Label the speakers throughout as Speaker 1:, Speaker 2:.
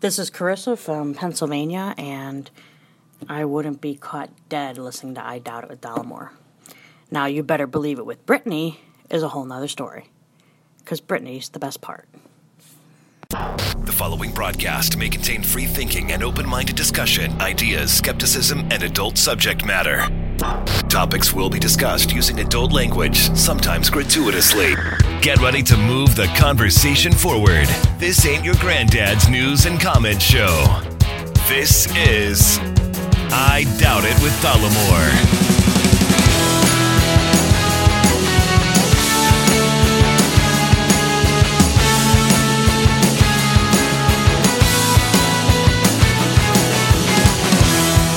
Speaker 1: This is Carissa from Pennsylvania, and I wouldn't be caught dead listening to I Doubt It with Dollemore. Now, you better believe it with Brittany is a whole nother story, because Brittany's the best part.
Speaker 2: The following broadcast may contain free thinking and open minded discussion, ideas, skepticism, and adult subject matter. Topics will be discussed using adult language, sometimes gratuitously. Get ready to move the conversation forward. This ain't your granddad's news and comment show. This is I Doubt It with Dollemore.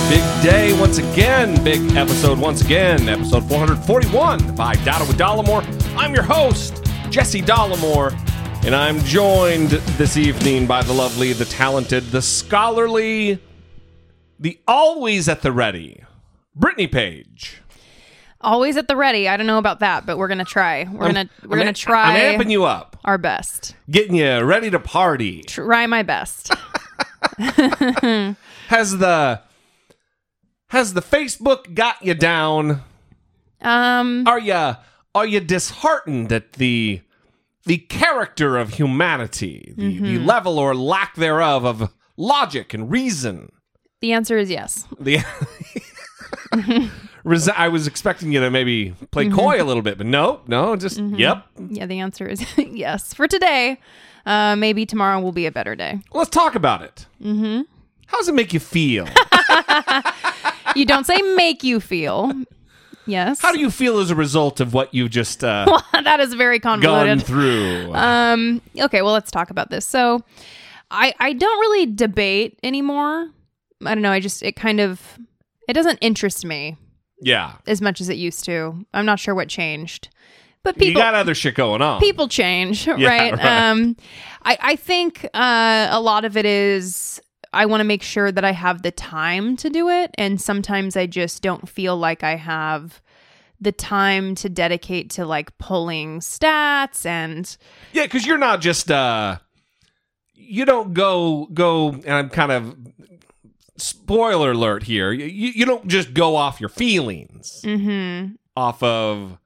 Speaker 3: Big day once again. Big episode once again. Episode 441 I Doubt It with Dollemore. I'm your host, Jesse Dollemore, and I'm joined this evening by the lovely, the talented, the scholarly, the always at the ready, Brittany Page.
Speaker 4: Always at the ready. I don't know about that, but we're gonna try. We're gonna we're
Speaker 3: I'm
Speaker 4: gonna
Speaker 3: a-
Speaker 4: try
Speaker 3: I'm amping you up,
Speaker 4: our best.
Speaker 3: getting you ready to party.
Speaker 4: Try my best.
Speaker 3: Has the has the Facebook got you down?
Speaker 4: Um,
Speaker 3: Are you are you disheartened at the the character of humanity, the, the
Speaker 4: Mm-hmm.
Speaker 3: level or lack thereof of logic and reason?
Speaker 4: the answer is yes.
Speaker 3: The Resi- I was expecting you to maybe play
Speaker 4: Mm-hmm.
Speaker 3: coy a little bit, but no, no, just yep.
Speaker 4: Yeah, the answer is yes. For today, uh, maybe tomorrow will be a better day.
Speaker 3: Let's talk about it. Mm-hmm. How does it make you feel?
Speaker 4: You don't say make you feel. Yes.
Speaker 3: How do you feel as a result of what you've just uh,
Speaker 4: that is very convoluted.
Speaker 3: gone through?
Speaker 4: Um. Okay. Well, let's talk about this. So, I I don't really debate anymore. I don't know. I just it kind of it doesn't interest me
Speaker 3: yeah,
Speaker 4: as much as it used to. I'm not sure what changed, but people you
Speaker 3: got other shit going on.
Speaker 4: people change, right?
Speaker 3: right.
Speaker 4: Um, I I think uh, a lot of it is I want to make sure that I have the time to do it, and sometimes I just don't feel like I have the time to dedicate to like pulling stats and
Speaker 3: Yeah, because you're not just uh you don't go go and I'm kind of spoiler alert here. You, you don't just go off your feelings
Speaker 4: mm-hmm.
Speaker 3: off of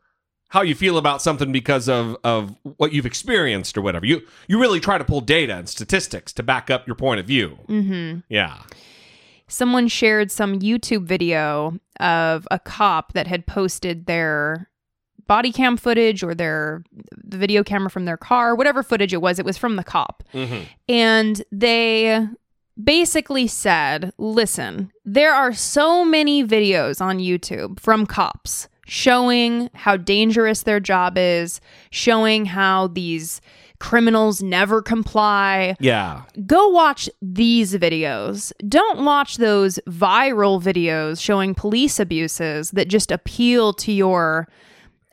Speaker 3: how you feel about something because of of what you've experienced or whatever. You you really try to pull data and statistics to back up your point of view.
Speaker 4: Mm-hmm.
Speaker 3: Yeah.
Speaker 4: someone shared some YouTube video of a cop that had posted their body cam footage or their the video camera from their car, whatever footage it was, it was from the cop.
Speaker 3: Mm-hmm.
Speaker 4: And they basically said, "Listen, there are so many videos on YouTube from cops showing how dangerous their job is, showing how these criminals never comply,
Speaker 3: Yeah.
Speaker 4: go watch these videos. Don't watch those viral videos showing police abuses that just appeal to your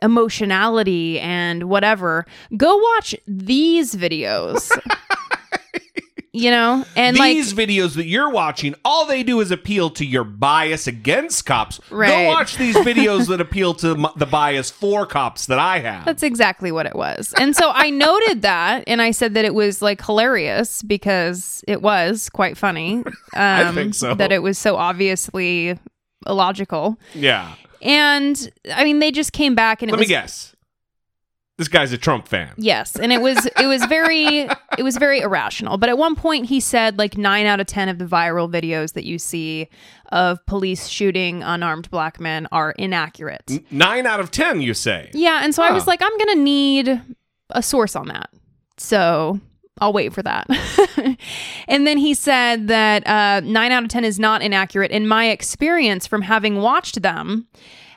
Speaker 4: emotionality and whatever. Go watch these videos. you know? And
Speaker 3: These
Speaker 4: like
Speaker 3: videos that you're watching, all they do is appeal to your bias against cops.
Speaker 4: Right.
Speaker 3: Go watch these videos that appeal to m- the bias for cops that I have.
Speaker 4: That's exactly what it was. And so I noted that and I said that it was like hilarious because it was quite funny. Um,
Speaker 3: I think so.
Speaker 4: That it was so obviously illogical.
Speaker 3: yeah.
Speaker 4: And I mean, they just came back and it
Speaker 3: Let
Speaker 4: was
Speaker 3: me guess. This guy's a Trump fan.
Speaker 4: yes, and it was it was very it was very irrational. But at one point, he said like nine out of ten of the viral videos that you see of police shooting unarmed black men are inaccurate.
Speaker 3: Nine out of ten, you say?
Speaker 4: Yeah, and so I was like, I'm gonna need a source on that. So I'll wait for that. and then he said that uh, nine out of 10 is not inaccurate in my experience from having watched them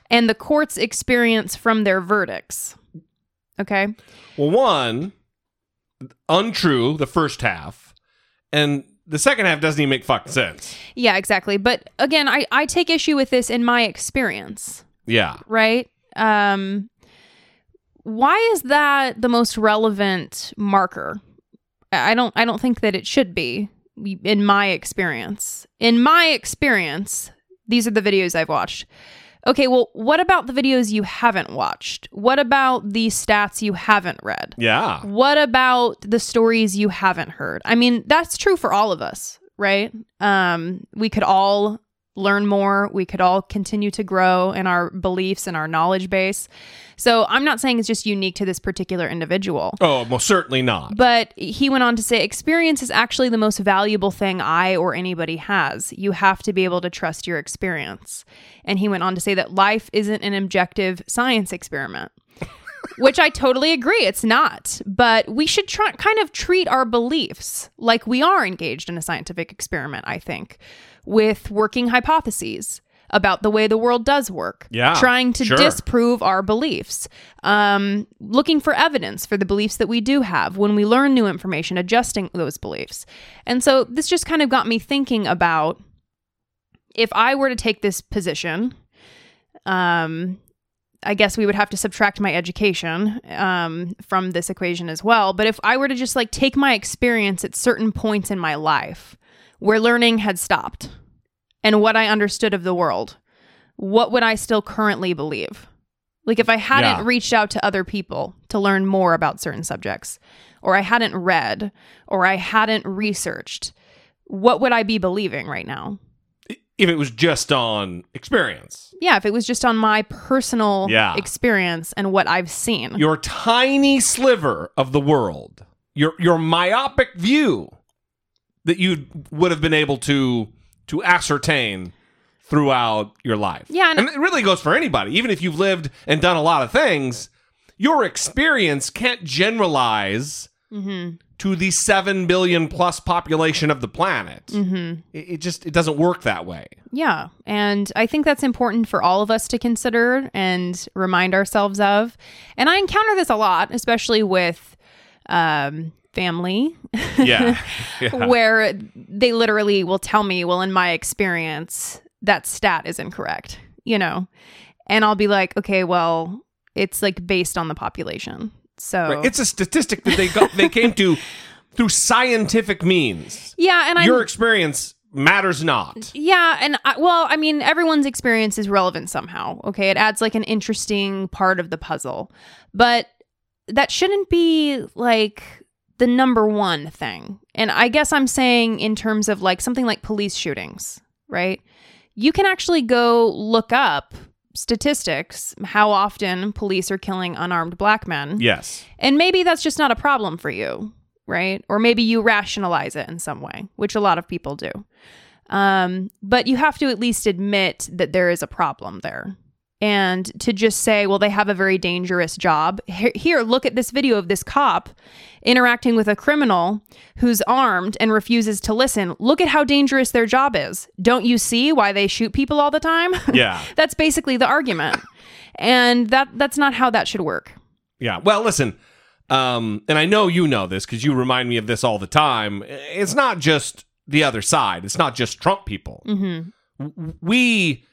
Speaker 4: and the court's experience from their verdicts. Okay.
Speaker 3: Well, one, untrue, the first half, and the second half doesn't even make fucking sense.
Speaker 4: Yeah, exactly. But again, I, I take issue with this in my experience,
Speaker 3: Yeah.
Speaker 4: right? Um, why is that the most relevant marker? I don't I don't think that it should be in my experience. In my experience, these are the videos I've watched. Okay, well, what about the videos you haven't watched? What about the stats you haven't read?
Speaker 3: Yeah.
Speaker 4: What about the stories you haven't heard? I mean, that's true for all of us, right? Um, we could all learn more. We could all continue to grow in our beliefs and our knowledge base. So I'm not saying it's just unique to this particular individual.
Speaker 3: Oh, most certainly not.
Speaker 4: But he went on to say experience is actually the most valuable thing I or anybody has. You have to be able to trust your experience. And he went on to say that life isn't an objective science experiment. Which I totally agree, it's not. But we should try kind of treat our beliefs like we are engaged in a scientific experiment, I think, with working hypotheses about the way the world does work.
Speaker 3: Yeah,
Speaker 4: Trying to
Speaker 3: sure.
Speaker 4: disprove our beliefs. Um, looking for evidence for the beliefs that we do have. When we learn new information, adjusting those beliefs. And so this just kind of got me thinking about if I were to take this position, um, I guess we would have to subtract my education um, from this equation as well. But if I were to just like take my experience at certain points in my life where learning had stopped and what I understood of the world, what would I still currently believe? Like if I hadn't
Speaker 3: Yeah.
Speaker 4: reached out to other people to learn more about certain subjects, or I hadn't read, or I hadn't researched, what would I be believing right now?
Speaker 3: If it was just on experience,
Speaker 4: Yeah, if it was just on my personal
Speaker 3: Yeah.
Speaker 4: experience and what I've seen.
Speaker 3: your tiny sliver of the world, your your myopic view that you would have been able to to ascertain throughout your life.
Speaker 4: Yeah, and-
Speaker 3: and it really goes for anybody. Even if you've lived and done a lot of things, your experience can't generalize
Speaker 4: Mm-hmm.
Speaker 3: to the seven billion plus population of the planet.
Speaker 4: Mm-hmm.
Speaker 3: It, it just it doesn't work that way.
Speaker 4: Yeah. And I think that's important for all of us to consider and remind ourselves of. And I encounter this a lot, especially with um, family,
Speaker 3: Yeah. Yeah.
Speaker 4: where they literally will tell me, well, in my experience, that stat is incorrect, you know? And I'll be like, okay, well, it's like based on the population. So
Speaker 3: Right. It's a statistic that they got they came to through scientific means.
Speaker 4: yeah, and I
Speaker 3: Your experience matters not.
Speaker 4: Yeah, and I, well, I mean, everyone's experience is relevant somehow. Okay, it adds like an interesting part of the puzzle, but that shouldn't be like the number one thing. And I guess I'm saying in terms of like something like police shootings, right? You can actually go look up statistics how often police are killing unarmed black men.
Speaker 3: Yes.
Speaker 4: And maybe that's just not a problem for you, right? Or maybe you rationalize it in some way, which a lot of people do. Um, but you have to at least admit that there is a problem there. And to just say, well, they have a very dangerous job. Here, look at this video of this cop interacting with a criminal who's armed and refuses to listen. Look at how dangerous their job is. Don't you see why they shoot people all the time?
Speaker 3: Yeah.
Speaker 4: that's basically the argument. And that that's not how that should work.
Speaker 3: Yeah. Well, listen, um, and I know you know this because you remind me of this all the time. It's not just the other side. It's not just Trump people.
Speaker 4: Mm-hmm.
Speaker 3: We,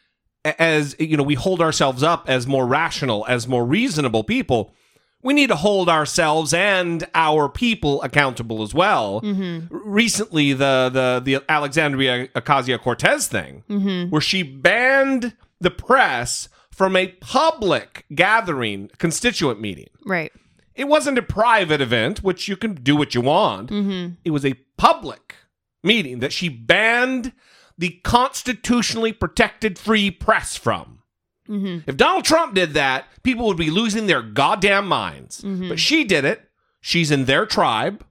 Speaker 3: as you know, we hold ourselves up as more rational, as more reasonable people. We need to hold ourselves and our people accountable as well.
Speaker 4: Mm-hmm.
Speaker 3: Recently, the the the Alexandria Ocasio Cortez thing,
Speaker 4: Mm-hmm.
Speaker 3: where she banned the press from a public gathering, constituent meeting.
Speaker 4: Right.
Speaker 3: It wasn't a private event, which you can do what you want.
Speaker 4: Mm-hmm.
Speaker 3: It was a public meeting that she banned the constitutionally protected free press from.
Speaker 4: Mm-hmm.
Speaker 3: If Donald Trump did that, people would be losing their goddamn minds.
Speaker 4: Mhm.
Speaker 3: But she did it. She's in their tribe,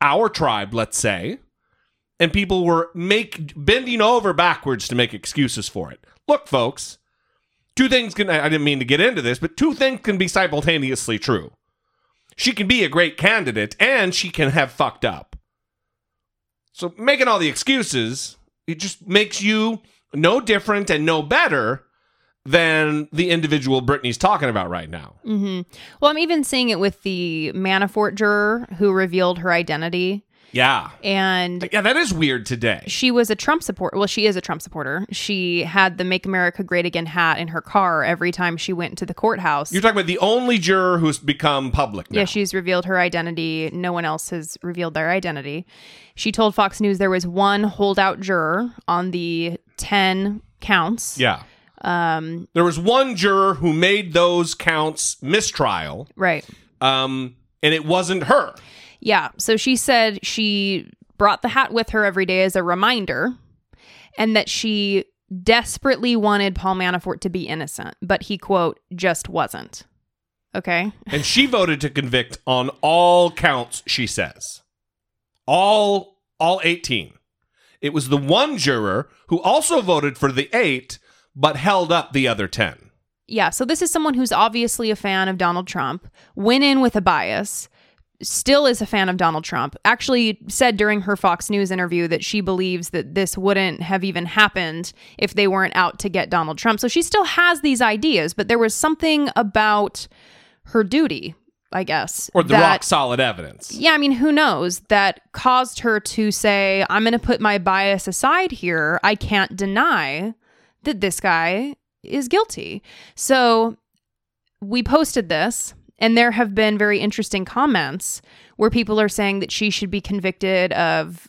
Speaker 3: our tribe, let's say, and people were make bending over backwards to make excuses for it. Look, folks, two things can I didn't mean to get into this, but two things can be simultaneously true. She can be a great candidate and she can have fucked up. So making all the excuses, it just makes you no different and no better than the individual Brittany's talking about right now.
Speaker 4: Mm-hmm. Well, I'm even seeing it with the Manafort juror who revealed her identity.
Speaker 3: Yeah.
Speaker 4: And
Speaker 3: Yeah, that is weird today.
Speaker 4: she was a Trump supporter. Well, she is a Trump supporter. She had the Make America Great Again hat in her car every time she went to the courthouse.
Speaker 3: You're talking about the only juror who's become public now.
Speaker 4: Yeah, she's revealed her identity. No one else has revealed their identity. She told Fox News there was one holdout juror on the 10 counts
Speaker 3: yeah.
Speaker 4: Um,
Speaker 3: There was one juror who made those counts mistrial,
Speaker 4: right.
Speaker 3: um, and it wasn't her.
Speaker 4: Yeah. So she said she brought the hat with her every day as a reminder and that she desperately wanted Paul Manafort to be innocent, but he, quote, just wasn't. Okay.
Speaker 3: And she voted to convict on all counts, she says. All all 18. It was the one juror who also voted for the 8 but held up the other 10.
Speaker 4: Yeah. So this is someone who's obviously a fan of Donald Trump, went in with a bias, still is a fan of Donald Trump. Actually, said during her Fox News interview that she believes that this wouldn't have even happened if they weren't out to get Donald Trump. So she still has these ideas, but there was something about her duty, I guess.
Speaker 3: Or the
Speaker 4: that-
Speaker 3: rock solid evidence.
Speaker 4: yeah, I mean, who knows that caused her to say, I'm going to put my bias aside here. I can't deny that this guy is guilty. So we posted this, and there have been very interesting comments where people are saying that she should be convicted of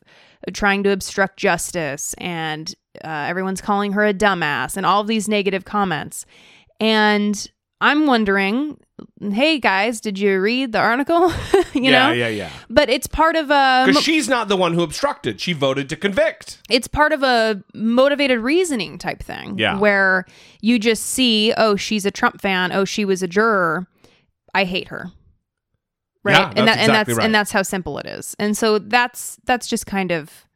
Speaker 4: trying to obstruct justice, and uh, everyone's calling her a dumbass, and all of these negative comments. And I'm wondering, hey guys, did you read the article? you
Speaker 3: yeah,
Speaker 4: know,
Speaker 3: yeah, yeah.
Speaker 4: but it's part of a
Speaker 3: Because she's not the one who obstructed. She voted to convict.
Speaker 4: it's part of a motivated reasoning type thing.
Speaker 3: Yeah.
Speaker 4: Where you just see, oh, she's a Trump fan. Oh, she was a juror. I hate her. Right.
Speaker 3: Yeah,
Speaker 4: and
Speaker 3: that's
Speaker 4: that and
Speaker 3: exactly
Speaker 4: that's
Speaker 3: right.
Speaker 4: and that's how simple it is. And so that's that's just kind of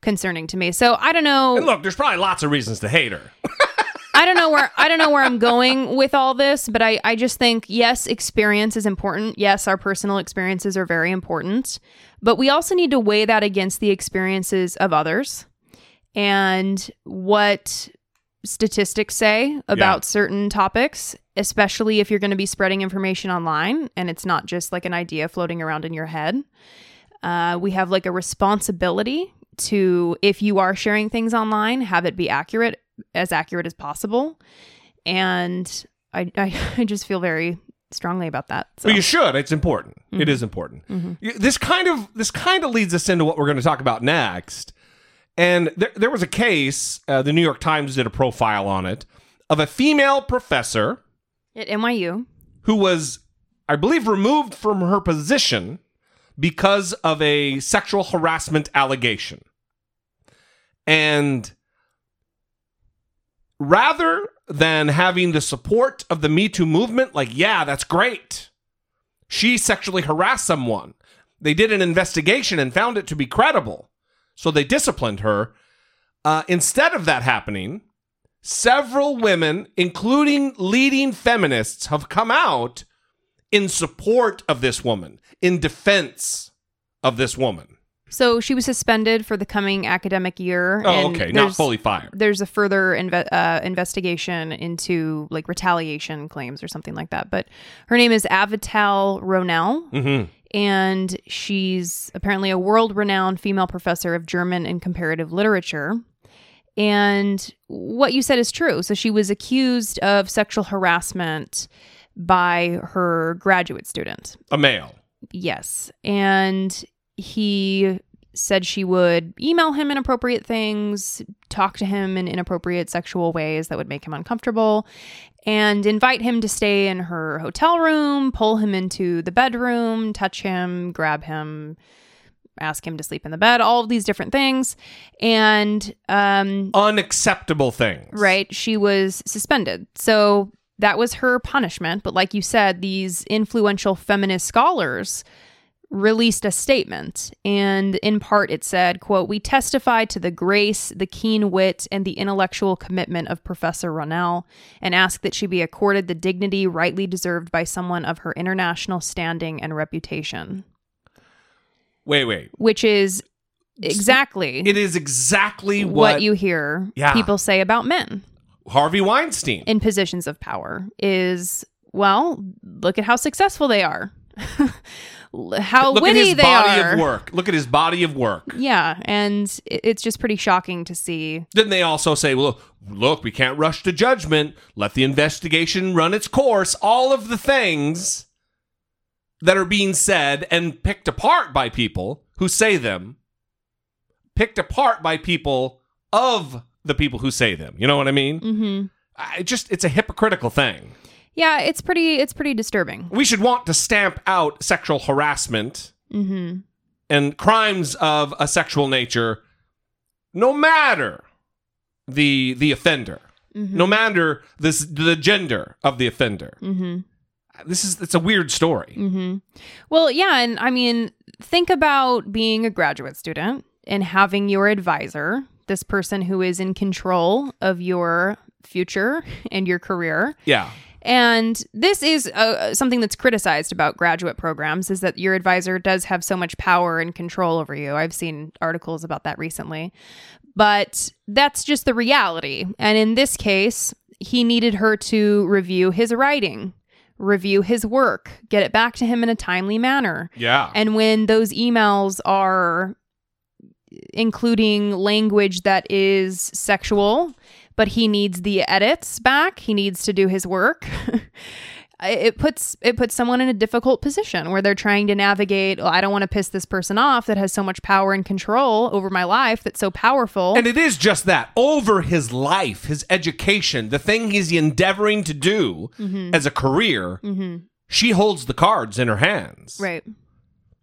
Speaker 4: concerning to me. So I don't know.
Speaker 3: And look, there's probably lots of reasons to hate her.
Speaker 4: I don't know where I don't know where I'm going with all this, but I I just think yes, experience is important. Yes, our personal experiences are very important, but we also need to weigh that against the experiences of others and what statistics say about certain topics, especially if you're going to be spreading information online and it's not just like an idea floating around in your head. Uh, we have like a responsibility to, if you are sharing things online, have it be accurate, as accurate as possible. And I, I, I just feel very strongly about that. So.
Speaker 3: Well, you should. It's important. It
Speaker 4: Mm-hmm.
Speaker 3: is important. Y- This kind of this kind of leads us into what we're going to talk about next. And there, there was a case. Uh, the New York Times did a profile on it of a female professor
Speaker 4: At NYU,
Speaker 3: who was, I believe, removed from her position because of a sexual harassment allegation. And rather than having the support of the Me Too movement, like, yeah, that's great. She sexually harassed someone. They did an investigation and found it to be credible. So they disciplined her. Uh, instead of that happening, several women, including leading feminists, have come out in support of this woman, in defense of this woman.
Speaker 4: so she was suspended for the coming academic year.
Speaker 3: Oh, okay, not fully fired.
Speaker 4: there's a further inve- uh, investigation into like retaliation claims or something like that. But her name is Avital Ronell,
Speaker 3: Mm-hmm.
Speaker 4: And she's apparently a world renowned female professor of German and comparative literature. And what you said is true. So she was accused of sexual harassment by her graduate student.
Speaker 3: A male.
Speaker 4: Yes. And he said she would email him inappropriate things, talk to him in inappropriate sexual ways that would make him uncomfortable, and invite him to stay in her hotel room, pull him into the bedroom, touch him, grab him, ask him to sleep in the bed, all of these different things. And um
Speaker 3: Unacceptable things.
Speaker 4: right? She was suspended. So that was her punishment. But like you said, these influential feminist scholars released a statement and in part it said quote we testify to the grace the keen wit and the intellectual commitment of professor ronell and ask that she be accorded the dignity rightly deserved by someone of her international standing and reputation
Speaker 3: Wait, wait.
Speaker 4: which is exactly
Speaker 3: It is exactly
Speaker 4: what,
Speaker 3: what,
Speaker 4: you hear
Speaker 3: Yeah.
Speaker 4: people say about men
Speaker 3: Harvey Weinstein.
Speaker 4: in positions of power is well look at how successful they are how
Speaker 3: Look at
Speaker 4: witty
Speaker 3: his
Speaker 4: they
Speaker 3: body
Speaker 4: are
Speaker 3: of work. Look at his body of work.
Speaker 4: yeah and it- it's just pretty shocking to see
Speaker 3: Didn't they also say, well, look, we can't rush to judgment. Let the investigation run its course. All of the things that are being said and picked apart by people who say them, picked apart by people of the people who say them. You know what I mean?
Speaker 4: Mm-hmm.
Speaker 3: I just it's a hypocritical thing.
Speaker 4: Yeah, it's pretty it's pretty disturbing.
Speaker 3: We should want to stamp out sexual harassment mm-hmm. and crimes of a sexual nature, no matter the the offender, mm-hmm. no matter this the gender of the offender. Mm-hmm. This is it's a weird story.
Speaker 4: Well, yeah, and I mean, think about being a graduate student and having your advisor, this person who is in control of your future and your career.
Speaker 3: Yeah.
Speaker 4: And this is uh, something that's criticized about graduate programs is that your advisor does have so much power and control over you. I've seen articles about that recently. But that's just the reality. And in this case, he needed her to review his writing, review his work, get it back to him in a timely manner.
Speaker 3: Yeah.
Speaker 4: And when those emails are including language that is sexual, but he needs the edits back, he needs to do his work. It puts it puts someone in a difficult position where they're trying to navigate. Well, I don't want to piss this person off that has so much power and control over my life that's so powerful.
Speaker 3: And it is just that over his life, his education, the thing he's endeavoring to do mm-hmm. as a career, mm-hmm. she holds the cards in her hands.
Speaker 4: right.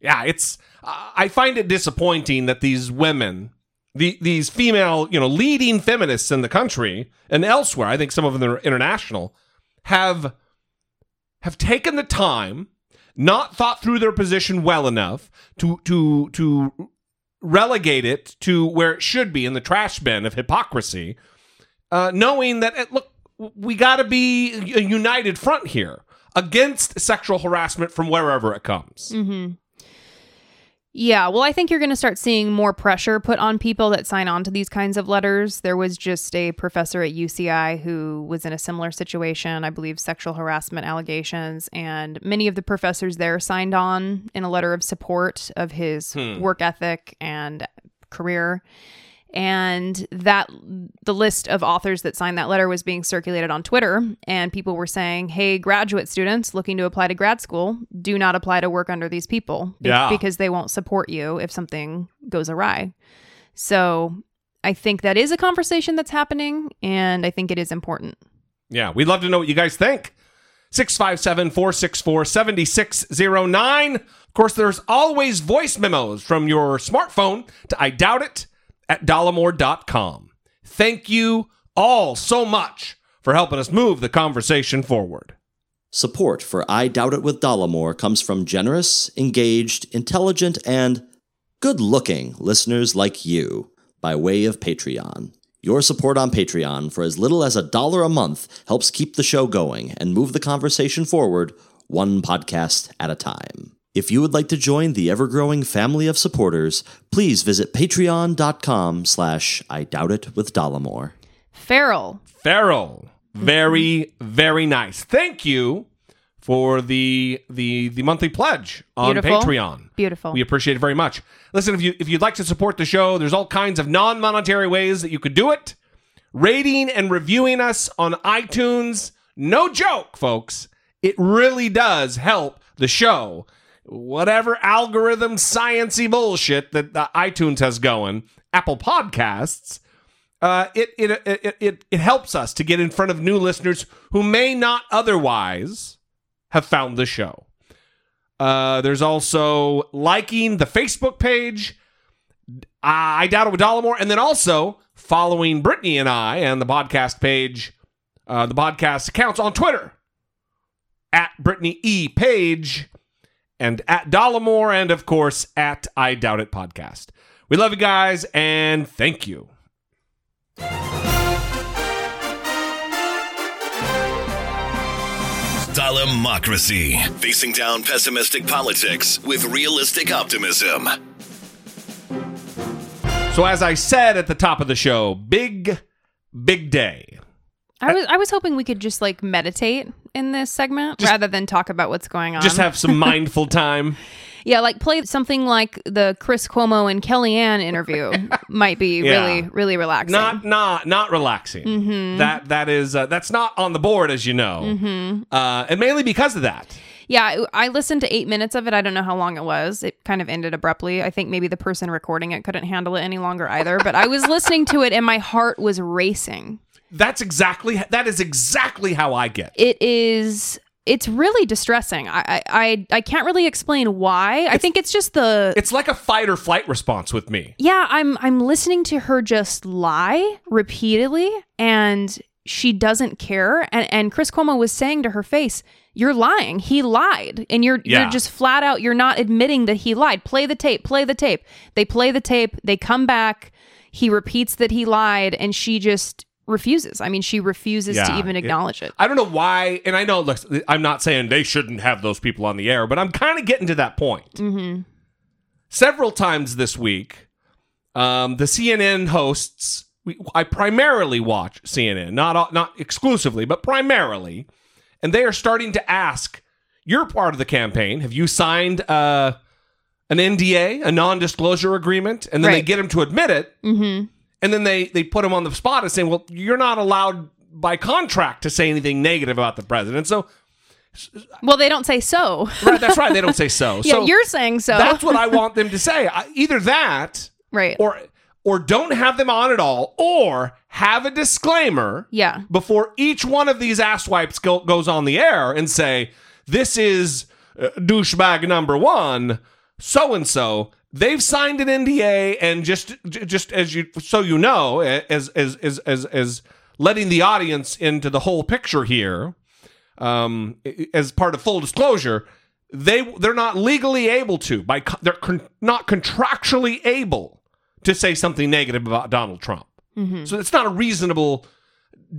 Speaker 3: Yeah, it's. I find it disappointing that these women, the, these female, you know, leading feminists in the country and elsewhere, I think some of them are international, have have taken the time, not thought through their position well enough to to to relegate it to where it should be in the trash bin of hypocrisy, uh, knowing that eh, look, we got to be a united front here against sexual harassment from wherever it comes.
Speaker 4: Yeah, well, I think you're going to start seeing more pressure put on people that sign on to these kinds of letters. There was just a professor at UCI who was in a similar situation, I believe sexual harassment allegations, and many of the professors there signed on in a letter of support of his hmm. work ethic and career. And that the list of authors that signed that letter was being circulated on Twitter, and people were saying, "Hey, graduate students looking to apply to grad school, do not apply to work under these people be-
Speaker 3: Yeah.
Speaker 4: because they won't support you if something goes awry." So, I think that is a conversation that's happening, and I think it is important.
Speaker 3: Yeah, we'd love to know what you guys think. 657 464 7609. Of course, there's always voice memos from your smartphone to I doubt it at dollemore.com. Thank you all so much for helping us move the conversation forward.
Speaker 5: Support for I Doubt It with Dollemore comes from generous, engaged, intelligent, and good looking listeners like you by way of Patreon. Your support on Patreon for as little as a dollar a month helps keep the show going and move the conversation forward one podcast at a time. If you would like to join the ever-growing family of supporters, please visit patreon.com slash I Doubt It with Dollemore.
Speaker 4: Farrell,
Speaker 3: Farrell, very, very nice. Thank you for the the the monthly pledge on
Speaker 4: Beautiful.
Speaker 3: Patreon.
Speaker 4: Beautiful.
Speaker 3: We appreciate it very much. Listen, if you if you'd like to support the show, there's all kinds of non-monetary ways that you could do it. Rating and reviewing us on iTunes, no joke, folks. It really does help the show. Whatever algorithm sciency bullshit that iTunes has going, Apple Podcasts, uh, it, it, it, it, it helps us to get in front of new listeners who may not otherwise have found the show. Uh, there's also liking the Facebook page. I doubt it with Dollemore, and then also following Brittany and I and the podcast page, uh, the podcast accounts on Twitter at Brittany E Page and at Dollemore, and of course at I Doubt It Podcast. We love you guys, and thank you.
Speaker 2: Dollemocracy. Facing down pessimistic politics with realistic optimism.
Speaker 3: So, as I said at the top of the show, big, big day.
Speaker 4: I was I was hoping we could just like meditate in this segment rather than talk about what's going on.
Speaker 3: Just have some mindful time.
Speaker 4: Yeah, like play something like the Chris Cuomo and Kellyanne interview might be
Speaker 3: Yeah.
Speaker 4: really, really relaxing.
Speaker 3: Not, not, not relaxing.
Speaker 4: Mm-hmm.
Speaker 3: That, that is, uh, that's not on the board, as you know, uh, and mainly because of that.
Speaker 4: Yeah, I listened to eight minutes of it. I don't know how long it was. It kind of ended abruptly. I think maybe the person recording it couldn't handle it any longer either. But I was listening to it and my heart was racing.
Speaker 3: That's exactly that is exactly how I get.
Speaker 4: It is. It's really distressing. I I I, I can't really explain why. I think it's just the
Speaker 3: It's like a fight or flight response with me.
Speaker 4: yeah. I'm I'm listening to her just lie repeatedly, and she doesn't care. And and Chris Cuomo was saying to her face, "You're lying. He lied, and you're
Speaker 3: Yeah.
Speaker 4: you're just flat out. You're not admitting that he lied. Play the tape. Play the tape. They play the tape. They come back. He repeats that he lied, and she just refuses. I mean, she refuses to
Speaker 3: Yeah.
Speaker 4: even
Speaker 3: It-
Speaker 4: acknowledge it.
Speaker 3: I don't know why, and I know. Look, I'm not saying they shouldn't have those people on the air, but I'm kind of getting to that point.
Speaker 4: Mm-hmm.
Speaker 3: Several times this week, um, the CNN hosts. We, I primarily watch CNN, not not exclusively, but primarily, and they are starting to ask. You're part of the campaign. Have you signed uh, an NDA, a non-disclosure agreement? And then they
Speaker 4: Right.
Speaker 3: get them to admit it,
Speaker 4: hmm
Speaker 3: and then they they put him on the spot and saying, "Well, you're not allowed by contract to say anything negative about the president." So
Speaker 4: Well, they don't say so.
Speaker 3: right, that's right. They don't say so.
Speaker 4: yeah,
Speaker 3: so
Speaker 4: you're saying so.
Speaker 3: that's what I want them to say. I- Either that,
Speaker 4: right.
Speaker 3: or or don't have them on at all, or have a disclaimer
Speaker 4: yeah.
Speaker 3: before each one of these asswipes go, goes on the air and say, "This is uh, douchebag number one, so and so." They've signed an NDA, and just just as you so you know, as as as as as letting the audience into the whole picture here, um, as part of full disclosure, they they're not legally able to by co- they're con- not contractually able to say something negative about Donald Trump. So it's not a reasonable,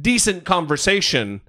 Speaker 3: decent conversation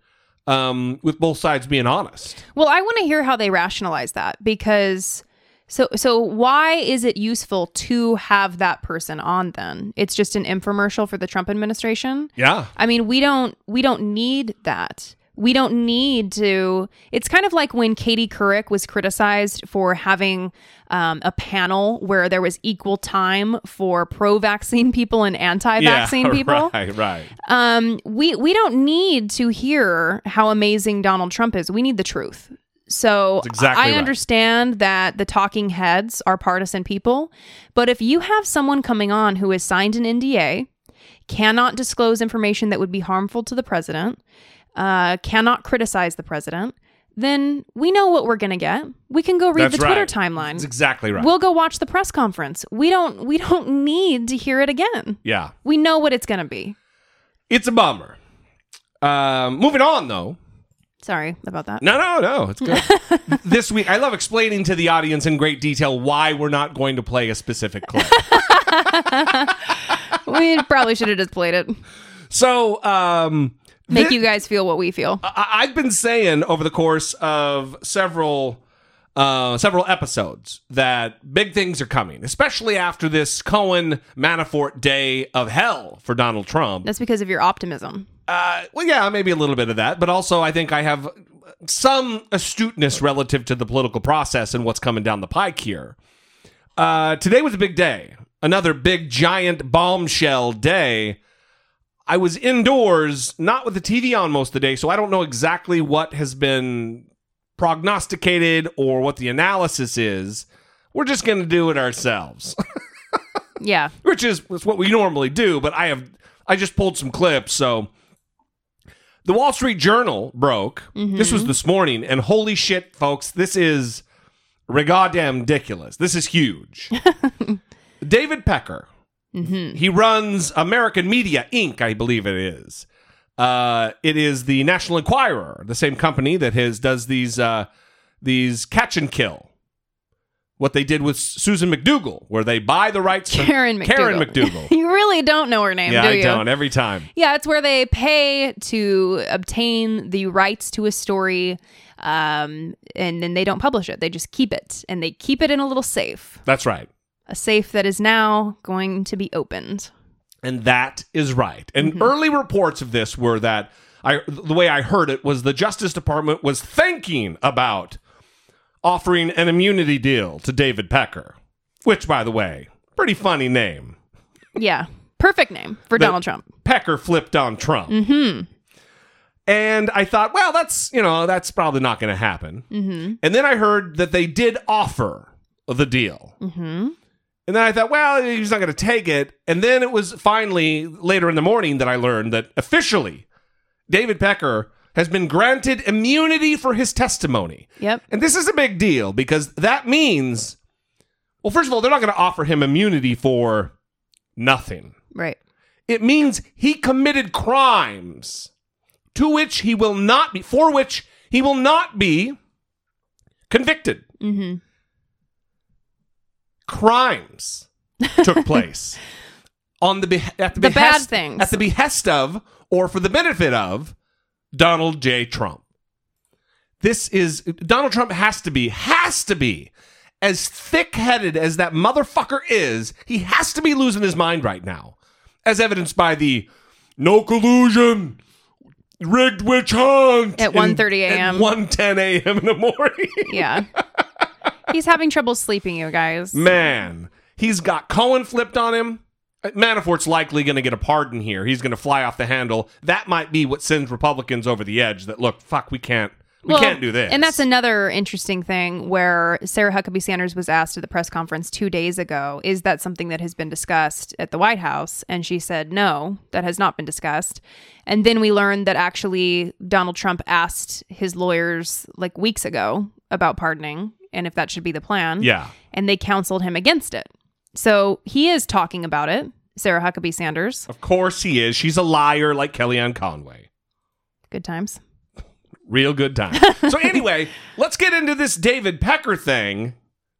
Speaker 3: um, with both sides being honest.
Speaker 4: Well, I want to hear how they rationalize that because so so why is it useful to have that person on then? It's just an infomercial for the Trump administration?
Speaker 3: Yeah.
Speaker 4: I mean, we don't we don't need that. We don't need to. It's kind of like when Katie Couric was criticized for having um, a panel where there was equal time for pro-vaccine people and anti-vaccine people.
Speaker 3: Right, right.
Speaker 4: Um, we we don't need to hear how amazing Donald Trump is. We need the truth. So
Speaker 3: exactly
Speaker 4: I
Speaker 3: right.
Speaker 4: understand that the talking heads are partisan people, but if you have someone coming on who has signed an NDA, cannot disclose information that would be harmful to the president, uh, cannot criticize the president, then we know what we're gonna get. We can go read
Speaker 3: That's
Speaker 4: the Twitter
Speaker 3: right.
Speaker 4: timeline.
Speaker 3: That's exactly right.
Speaker 4: We'll go watch the press conference. We don't we don't need to hear it again.
Speaker 3: yeah.
Speaker 4: We know what it's gonna be.
Speaker 3: It's a bummer. Um, moving on, though.
Speaker 4: Sorry about that.
Speaker 3: No, no, no. It's good. this week, I love explaining to the audience in great detail why we're not going to play a specific clip.
Speaker 4: we probably should have just played it.
Speaker 3: so, um,
Speaker 4: Make
Speaker 3: thi-
Speaker 4: you guys feel what we feel.
Speaker 3: I- I've been saying over the course of several uh, several episodes that big things are coming, especially after this Cohen Manafort day of hell for Donald Trump.
Speaker 4: That's because of your optimism.
Speaker 3: Uh, well, yeah, maybe a little bit of that, but also I think I have some astuteness relative to the political process and what's coming down the pike here. Uh, today was a big day, another big giant bombshell day. I was indoors, not with the TV on most of the day, so I don't know exactly what has been prognosticated or what the analysis is. We're just going to do it ourselves,
Speaker 4: Yeah.
Speaker 3: which is, what we normally do. But I have, I just pulled some clips. So the Wall Street Journal broke. Mm-hmm. This was this morning, and holy shit, folks, this is goddamn ridiculous. This is huge. David Pecker. He runs American Media Inc., I believe it is. Uh, it is the National Enquirer, the same company that has does these uh, these catch and kill. What they did with Susan McDougal, where they buy the rights
Speaker 4: Karen McDougal.
Speaker 3: Karen McDougal.
Speaker 4: You really don't know her name,
Speaker 3: yeah,
Speaker 4: do
Speaker 3: I
Speaker 4: you?
Speaker 3: don't every time.
Speaker 4: Yeah, it's where they pay to obtain the rights to a story, um, and then they don't publish it. They just keep it, and they keep it in a little safe,
Speaker 3: That's right.
Speaker 4: A safe that is now going to be opened.
Speaker 3: And that is right. And early reports of this were that I the way I heard it was the Justice Department was thinking about offering an immunity deal to David Pecker, which by the way, pretty funny name.
Speaker 4: Yeah, perfect name for
Speaker 3: The-
Speaker 4: Donald Trump.
Speaker 3: Pecker flipped on Trump. Mm-hmm. And I thought, well, that's, you know, that's probably not going to happen. Mm-hmm. And then I heard that they did offer the deal. Mm-hmm. And then I thought, well, he's not going to take it. And then it was finally later in the morning that I learned that officially David Pecker has been granted immunity for his testimony.
Speaker 4: Yep.
Speaker 3: And this is a big deal because that means, well, first of all, they're not going to offer him immunity for nothing.
Speaker 4: Right.
Speaker 3: It means he committed crimes to which he will not be, for which he will not be convicted.
Speaker 4: Mm-hmm.
Speaker 3: Crimes took place on the be- at the,
Speaker 4: The bad
Speaker 3: behest,
Speaker 4: things.
Speaker 3: at the behest of or for the benefit of Donald J. Trump. This is Donald Trump has to be has to be as thick-headed as that motherfucker is. He has to be losing his mind right now, as evidenced by the no collusion, rigged witch hunt
Speaker 4: At
Speaker 3: in-
Speaker 4: 1:30 a.m..
Speaker 3: At 1:10 a.m. in the morning.
Speaker 4: Yeah. He's having trouble sleeping, you guys.
Speaker 3: Man, he's got Cohen flipped on him. Uh, Manafort's likely going to get a pardon here. He's going to fly off the handle. That might be what sends Republicans over the edge. That look, fuck, we can't, we
Speaker 4: Well,
Speaker 3: can't do this.
Speaker 4: And that's another interesting thing where Sarah Huckabee Sanders was asked at the press conference two days ago, is that something that has been discussed at the White House? And she said, no, that has not been discussed. And then we learned that actually Donald Trump asked his lawyers like weeks ago about pardoning and if that should be the plan.
Speaker 3: yeah.
Speaker 4: And they counseled him against it. So he is talking about it, Sarah Huckabee Sanders.
Speaker 3: Of course he is. She's a liar like Kellyanne Conway.
Speaker 4: Good times.
Speaker 3: Real good time. so anyway, let's get into this David Pecker thing.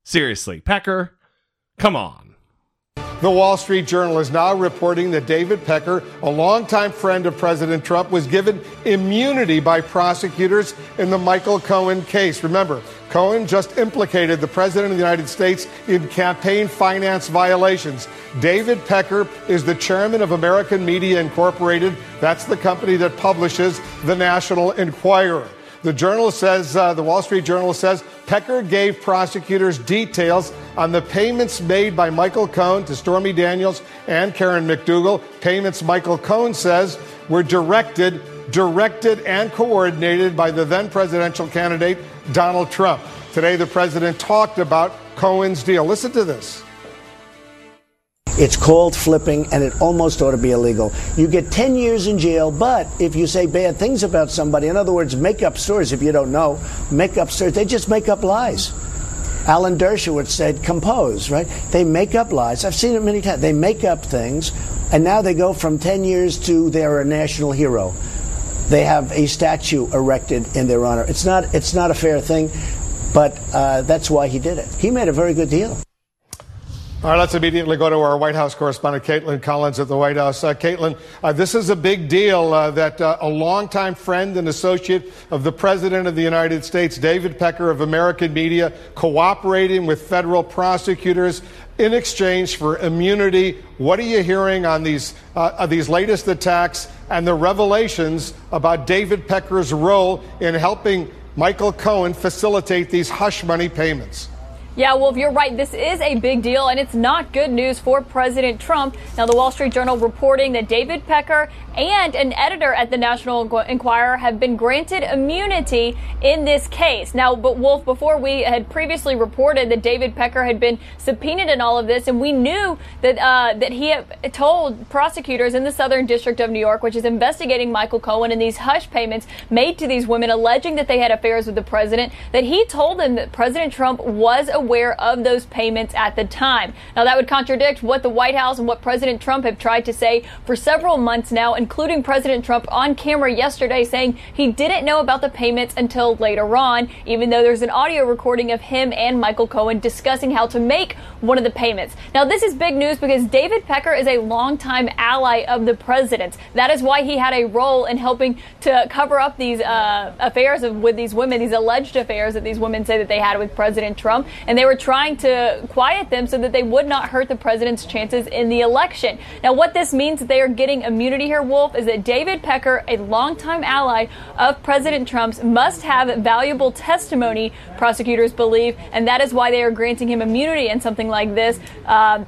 Speaker 3: Seriously, Pecker, come on.
Speaker 6: The Wall Street Journal is now reporting that David Pecker, a longtime friend of President Trump, was given immunity by prosecutors in the Michael Cohen case. Remember, Cohen just implicated the President of the United States in campaign finance violations. David Pecker is the chairman of American Media Incorporated. That's the company that publishes the National Enquirer. The journal says, uh, the Wall Street Journal says, Pecker gave prosecutors details on the payments made by Michael Cohen to Stormy Daniels and Karen McDougal. Payments Michael Cohen says were directed, directed and coordinated by the then presidential candidate Donald Trump. Today, the president talked about Cohen's deal. Listen to this.
Speaker 7: It's called flipping, and it almost ought to be illegal. You get 10 years in jail, but if you say bad things about somebody, in other words, make up stories, if you don't know, make up stories, they just make up lies. Alan Dershowitz said, compose, right? They make up lies. I've seen it many times. They make up things, and now they go from 10 years to they're a national hero. They have a statue erected in their honor. It's not, it's not a fair thing, but uh, that's why he did it. He made a very good deal.
Speaker 6: All right, let's immediately go to our White House correspondent, Kaitlan Collins at the White House. Uh, Kaitlan, uh, this is a big deal uh, that uh, a longtime friend and associate of the President of the United States, David Pecker of American Media, cooperating with federal prosecutors in exchange for immunity. What are you hearing on these, uh, these latest attacks and the revelations about David Pecker's role in helping Michael Cohen facilitate these hush money payments?
Speaker 8: Yeah, Wolf, you're right. This is a big deal, and it's not good news for President Trump. Now, the Wall Street Journal reporting that David Pecker and an editor at the National Enquirer have been granted immunity in this case. Now, but Wolf, before we had previously reported that David Pecker had been subpoenaed in all of this, and we knew that uh, that he had told prosecutors in the Southern District of New York, which is investigating Michael Cohen and these hush payments made to these women, alleging that they had affairs with the president, that he told them that President Trump was aware of those payments at the time. Now, that would contradict what the White House and what President Trump have tried to say for several months now, including President Trump on camera yesterday saying he didn't know about the payments until later on, even though there's an audio recording of him and Michael Cohen discussing how to make one of the payments. Now, this is big news because David Pecker is a longtime ally of the president's. That is why he had a role in helping to cover up these uh, affairs of, with these women, these alleged affairs that these women say that they had with President Trump, and they were trying to quiet them so that they would not hurt the president's chances in the election. Now, what this means that they are getting immunity here, Wolf, is that David Pecker, a longtime ally of President Trump's, must have valuable testimony, prosecutors believe, and that is why they are granting him immunity in something like this. Um,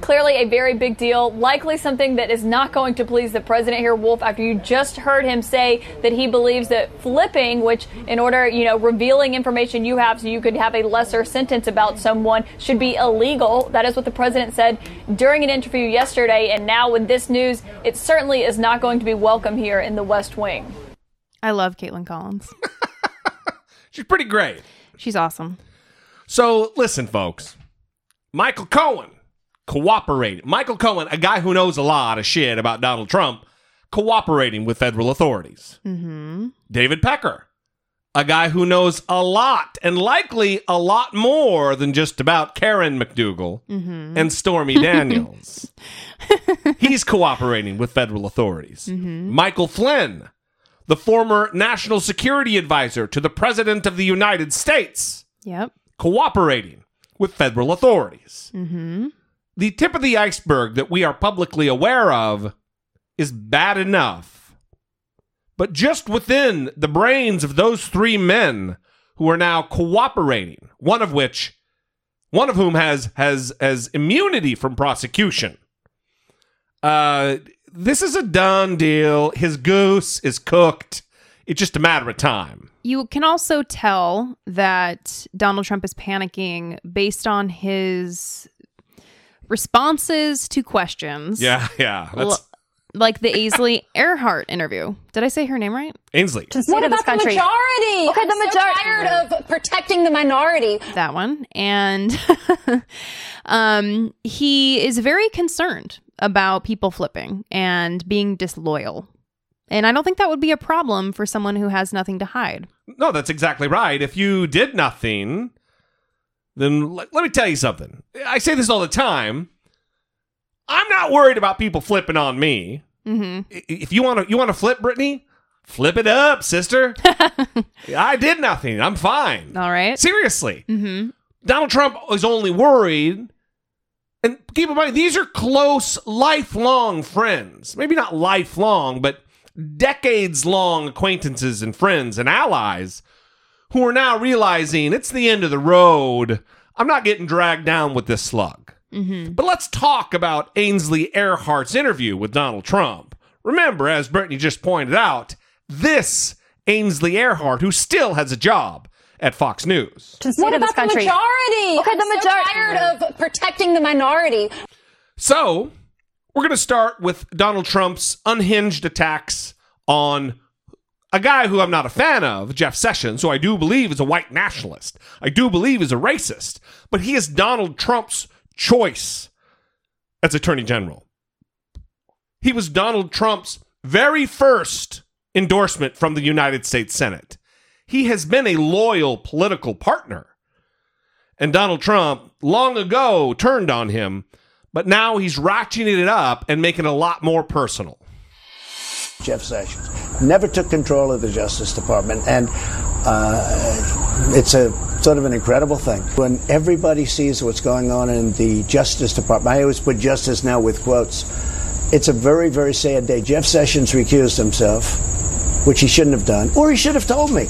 Speaker 8: Clearly a very big deal, likely something that is not going to please the president here, Wolf, after you just heard him say that he believes that flipping, which in order, you know, revealing information you have so you could have a lesser sentence about someone should be illegal. That is what the president said during an interview yesterday. And now with this news, it certainly is not going to be welcome here in the West Wing.
Speaker 4: I love Kaitlan Collins.
Speaker 3: She's pretty great.
Speaker 4: She's awesome.
Speaker 3: So listen, folks. Michael Cohen cooperating. Michael Cohen, a guy who knows a lot of shit about Donald Trump, cooperating with federal authorities.
Speaker 4: Mm-hmm.
Speaker 3: David Pecker, a guy who knows a lot and likely a lot more than just about Karen McDougal and Stormy Daniels. He's cooperating with federal authorities. Michael Flynn, the former national security advisor to the President of the United States,
Speaker 4: Yep.
Speaker 3: cooperating with federal authorities.
Speaker 4: Mm-hmm.
Speaker 3: The tip of the iceberg that we are publicly aware of is bad enough. But just within the brains of those three men who are now cooperating, one of which one of whom has has has immunity from prosecution. Uh this is a done deal. His goose is cooked. It's just a matter of time.
Speaker 4: You can also tell that Donald Trump is panicking based on his responses to questions.
Speaker 3: Yeah, yeah. That's
Speaker 4: L- like the Aisley Earhardt interview. Did I say her name right?
Speaker 3: Ainsley.
Speaker 9: What about the majority? Okay, the majority. tired of protecting the minority.
Speaker 4: That one. And um, he is very concerned about people flipping and being disloyal. And I don't think that would be a problem for someone who has nothing to hide.
Speaker 3: No, that's exactly right. If you did nothing, then let, let me tell you something. I say this all the time. I'm not worried about people flipping on me.
Speaker 4: Mm-hmm.
Speaker 3: If you want to, you want to flip, Brittany, flip it up, sister. I did nothing. I'm fine.
Speaker 4: All right.
Speaker 3: Seriously,
Speaker 4: Mm-hmm.
Speaker 3: Donald Trump is only worried. And keep in mind, these are close, lifelong friends. Maybe not lifelong, but decades long acquaintances and friends and allies who are now realizing it's the end of the road. I'm not getting dragged down with this slug.
Speaker 4: Mm-hmm.
Speaker 3: But let's talk about Ainsley Earhardt's interview with Donald Trump. Remember, as Brittany just pointed out, this Ainsley Earhardt, who still has a job at Fox News.
Speaker 9: What about the majority? Okay, the majority. So tired of protecting the minority.
Speaker 3: So, we're going to start with Donald Trump's unhinged attacks on a guy who I'm not a fan of, Jeff Sessions, who I do believe is a white nationalist. I do believe is a racist, but he is Donald Trump's choice as Attorney General. He was Donald Trump's very first endorsement from the United States Senate. He has been a loyal political partner. And Donald Trump long ago turned on him, but now he's ratcheting it up and making it a lot more personal.
Speaker 7: Jeff Sessions never took control of the Justice Department, and uh, it's a sort of an incredible thing when everybody sees what's going on in the Justice Department. I always put justice now with quotes. It's a very, very sad day. Jeff Sessions recused himself, which he shouldn't have done, or he should have told me.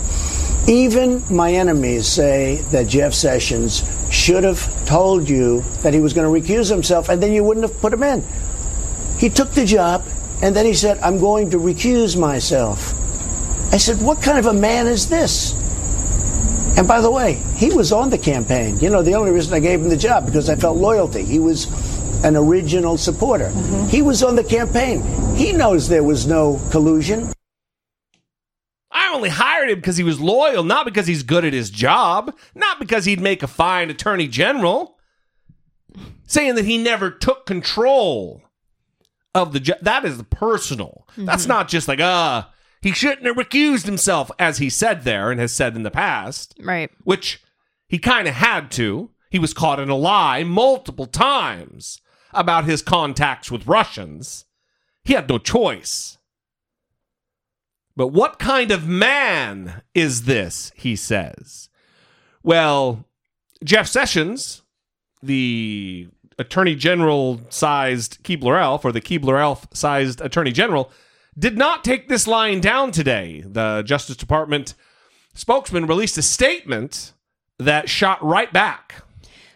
Speaker 7: Even my enemies say that Jeff Sessions should have told you that he was going to recuse himself, and then you wouldn't have put him in. He took the job, and then he said, I'm going to recuse myself. I said, What kind of a man is this? And by the way, he was on the campaign. You know, the only reason I gave him the job because I felt loyalty. He was an original supporter. Mm-hmm. He was on the campaign. He knows there was no collusion.
Speaker 3: I only hired him because he was loyal, not because he's good at his job, not because he'd make a fine attorney general. Saying that he never took control of the job. That is personal. That's not just like, uh, he shouldn't have recused himself, as he said there and has said in the past.
Speaker 4: Right.
Speaker 3: which he kind of had to. He was caught in a lie multiple times about his contacts with Russians. He had no choice. But what kind of man is this? He says. Well, Jeff Sessions, the attorney general sized Keebler Elf, or the Keebler Elf sized attorney general, did not take this line down today. The Justice Department spokesman released a statement that shot right back.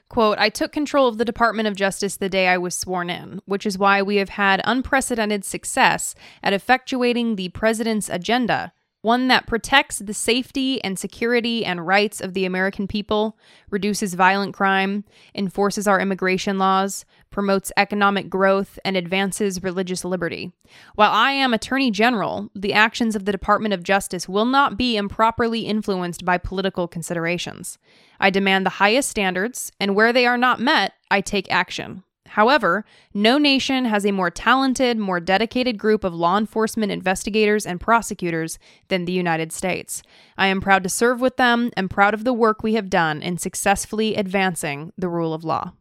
Speaker 4: Quote, I took control of the Department of Justice the day I was sworn in, which is why we have had unprecedented success at effectuating the president's agenda, one that protects the safety and security and rights of the American people, reduces violent crime, enforces our immigration laws, promotes economic growth, and advances religious liberty. While I am Attorney General, the actions of the Department of Justice will not be improperly influenced by political considerations. I demand the highest standards, and where they are not met, I take action. However, no nation has a more talented, more dedicated group of law enforcement investigators and prosecutors than the United States. I am proud to serve with them and proud of the work we have done in successfully advancing the rule of law.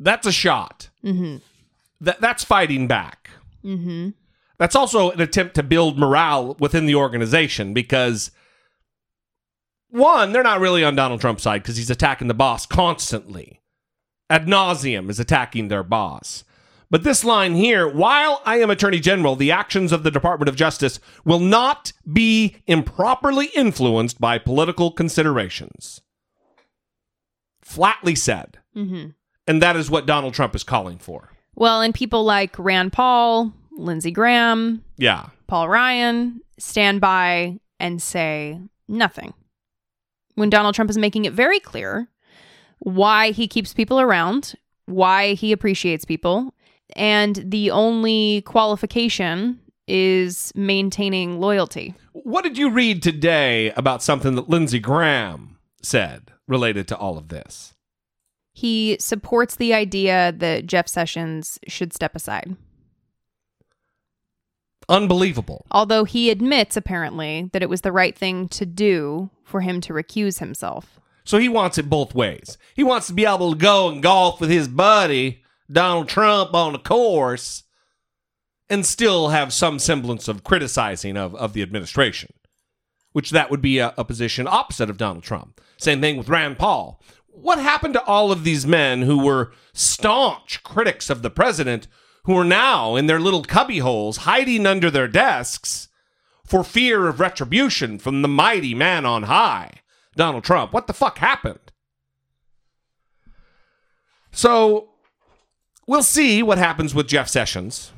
Speaker 3: That's a shot.
Speaker 4: Mm-hmm.
Speaker 3: That that's fighting back.
Speaker 4: Mm-hmm.
Speaker 3: That's also an attempt to build morale within the organization because one, they're not really on Donald Trump's side because he's attacking the boss constantly. Ad nauseum is attacking their boss. But this line here, while I am Attorney General, the actions of the Department of Justice will not be improperly influenced by political considerations. Flatly said.
Speaker 4: Mm-hmm.
Speaker 3: And that is what Donald Trump is calling for.
Speaker 4: Well, and people like Rand Paul, Lindsey Graham,
Speaker 3: Yeah.
Speaker 4: Paul Ryan stand by and say nothing. When Donald Trump is making it very clear why he keeps people around, why he appreciates people, and the only qualification is maintaining loyalty.
Speaker 3: What did you read today about something that Lindsey Graham said related to all of this?
Speaker 4: He supports the idea that Jeff Sessions should step aside.
Speaker 3: Unbelievable.
Speaker 4: Although he admits, apparently, that it was the right thing to do for him to recuse himself.
Speaker 3: So he wants it both ways. He wants to be able to go and golf with his buddy, Donald Trump, on the course and still have some semblance of criticizing of, of the administration, which that would be a, a position opposite of Donald Trump. Same thing with Rand Paul. What happened to all of these men who were staunch critics of the president who are now in their little cubby holes hiding under their desks for fear of retribution from the mighty man on high, Donald Trump? What the fuck happened? So we'll see what happens with Jeff Sessions.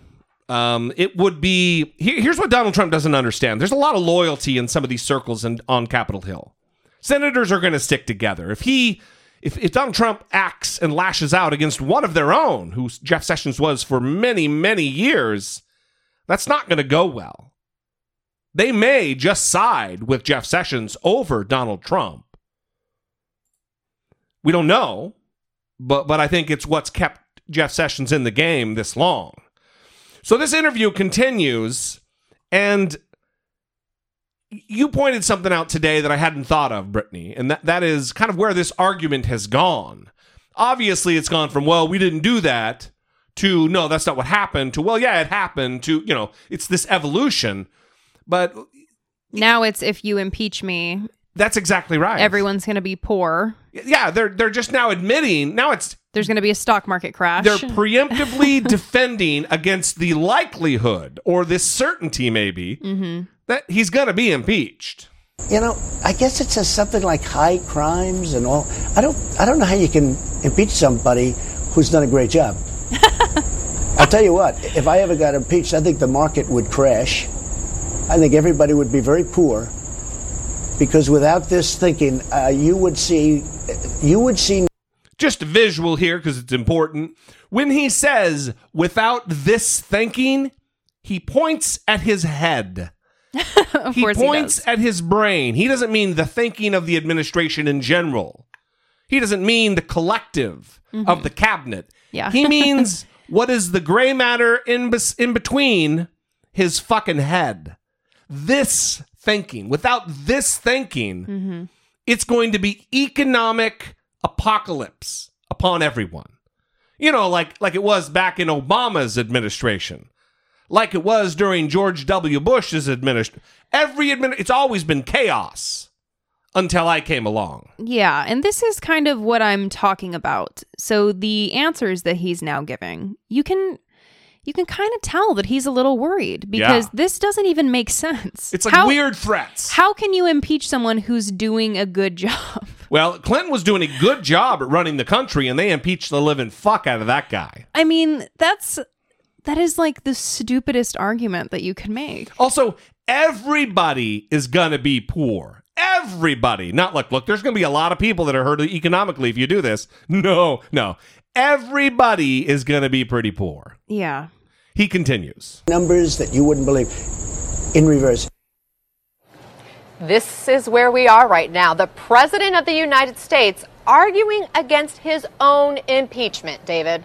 Speaker 3: Um, it would be here, here's what Donald Trump doesn't understand. There's a lot of loyalty in some of these circles and on Capitol Hill. Senators are going to stick together. If he, if, if Donald Trump acts and lashes out against one of their own, who Jeff Sessions was for many many years, that's not going to go well. They may just side with Jeff Sessions over Donald Trump. We don't know, but but I think it's what's kept Jeff Sessions in the game this long. So this interview continues, and you pointed something out today that I hadn't thought of, Brittany, and that, that is kind of where this argument has gone. Obviously, it's gone from, well, we didn't do that, to, no, that's not what happened, to, well, yeah, it happened, to, you know, it's this evolution. But
Speaker 4: Now it's if you impeach me,
Speaker 3: that's exactly right.
Speaker 4: everyone's going to be poor.
Speaker 3: yeah, they're they're just now admitting now it's
Speaker 4: There's going to be a stock market crash.
Speaker 3: they're preemptively defending against the likelihood or this certainty maybe mm-hmm. that he's going to be impeached.
Speaker 7: You know, I guess it says something like high crimes and all. I don't, I don't know how you can impeach somebody who's done a great job. I'll tell you what, if I ever got impeached, I think the market would crash. I think everybody would be very poor because without this thinking, uh, you would see, you would see
Speaker 3: Just a visual here because it's important. When he says without this thinking, he points at his head.
Speaker 4: of
Speaker 3: he
Speaker 4: course
Speaker 3: points
Speaker 4: he does.
Speaker 3: at his brain. He doesn't mean the thinking of the administration in general. He doesn't mean the collective of the cabinet.
Speaker 4: Mm-hmm. Yeah.
Speaker 3: he means what is the gray matter in bes- in between his fucking head. This thinking. Without this thinking,
Speaker 4: Mm-hmm.
Speaker 3: it's going to be economic apocalypse upon everyone. You know, like like it was back in Obama's administration like it was during George W. Bush's administration. Every admin, it's always been chaos until I came along.
Speaker 4: Yeah, and this is kind of what I'm talking about. So the answers that he's now giving, you can you can kind of tell that he's a little worried because
Speaker 3: Yeah.
Speaker 4: this doesn't even make sense.
Speaker 3: It's like
Speaker 4: How-
Speaker 3: weird threats.
Speaker 4: How can you impeach someone who's doing a good job?
Speaker 3: Well, Clinton was doing a good job at running the country, and they impeached the living fuck out of that guy.
Speaker 4: I mean, that's that is like the stupidest argument that you can make.
Speaker 3: Also, everybody is gonna be poor. Everybody. Not like, look, there's gonna be a lot of people that are hurt economically if you do this. No, no. Everybody is gonna be pretty poor.
Speaker 4: Yeah.
Speaker 3: He continues.
Speaker 7: Numbers that you wouldn't believe in reverse.
Speaker 10: This is where we are right now. The President of the United States arguing against his own impeachment, David.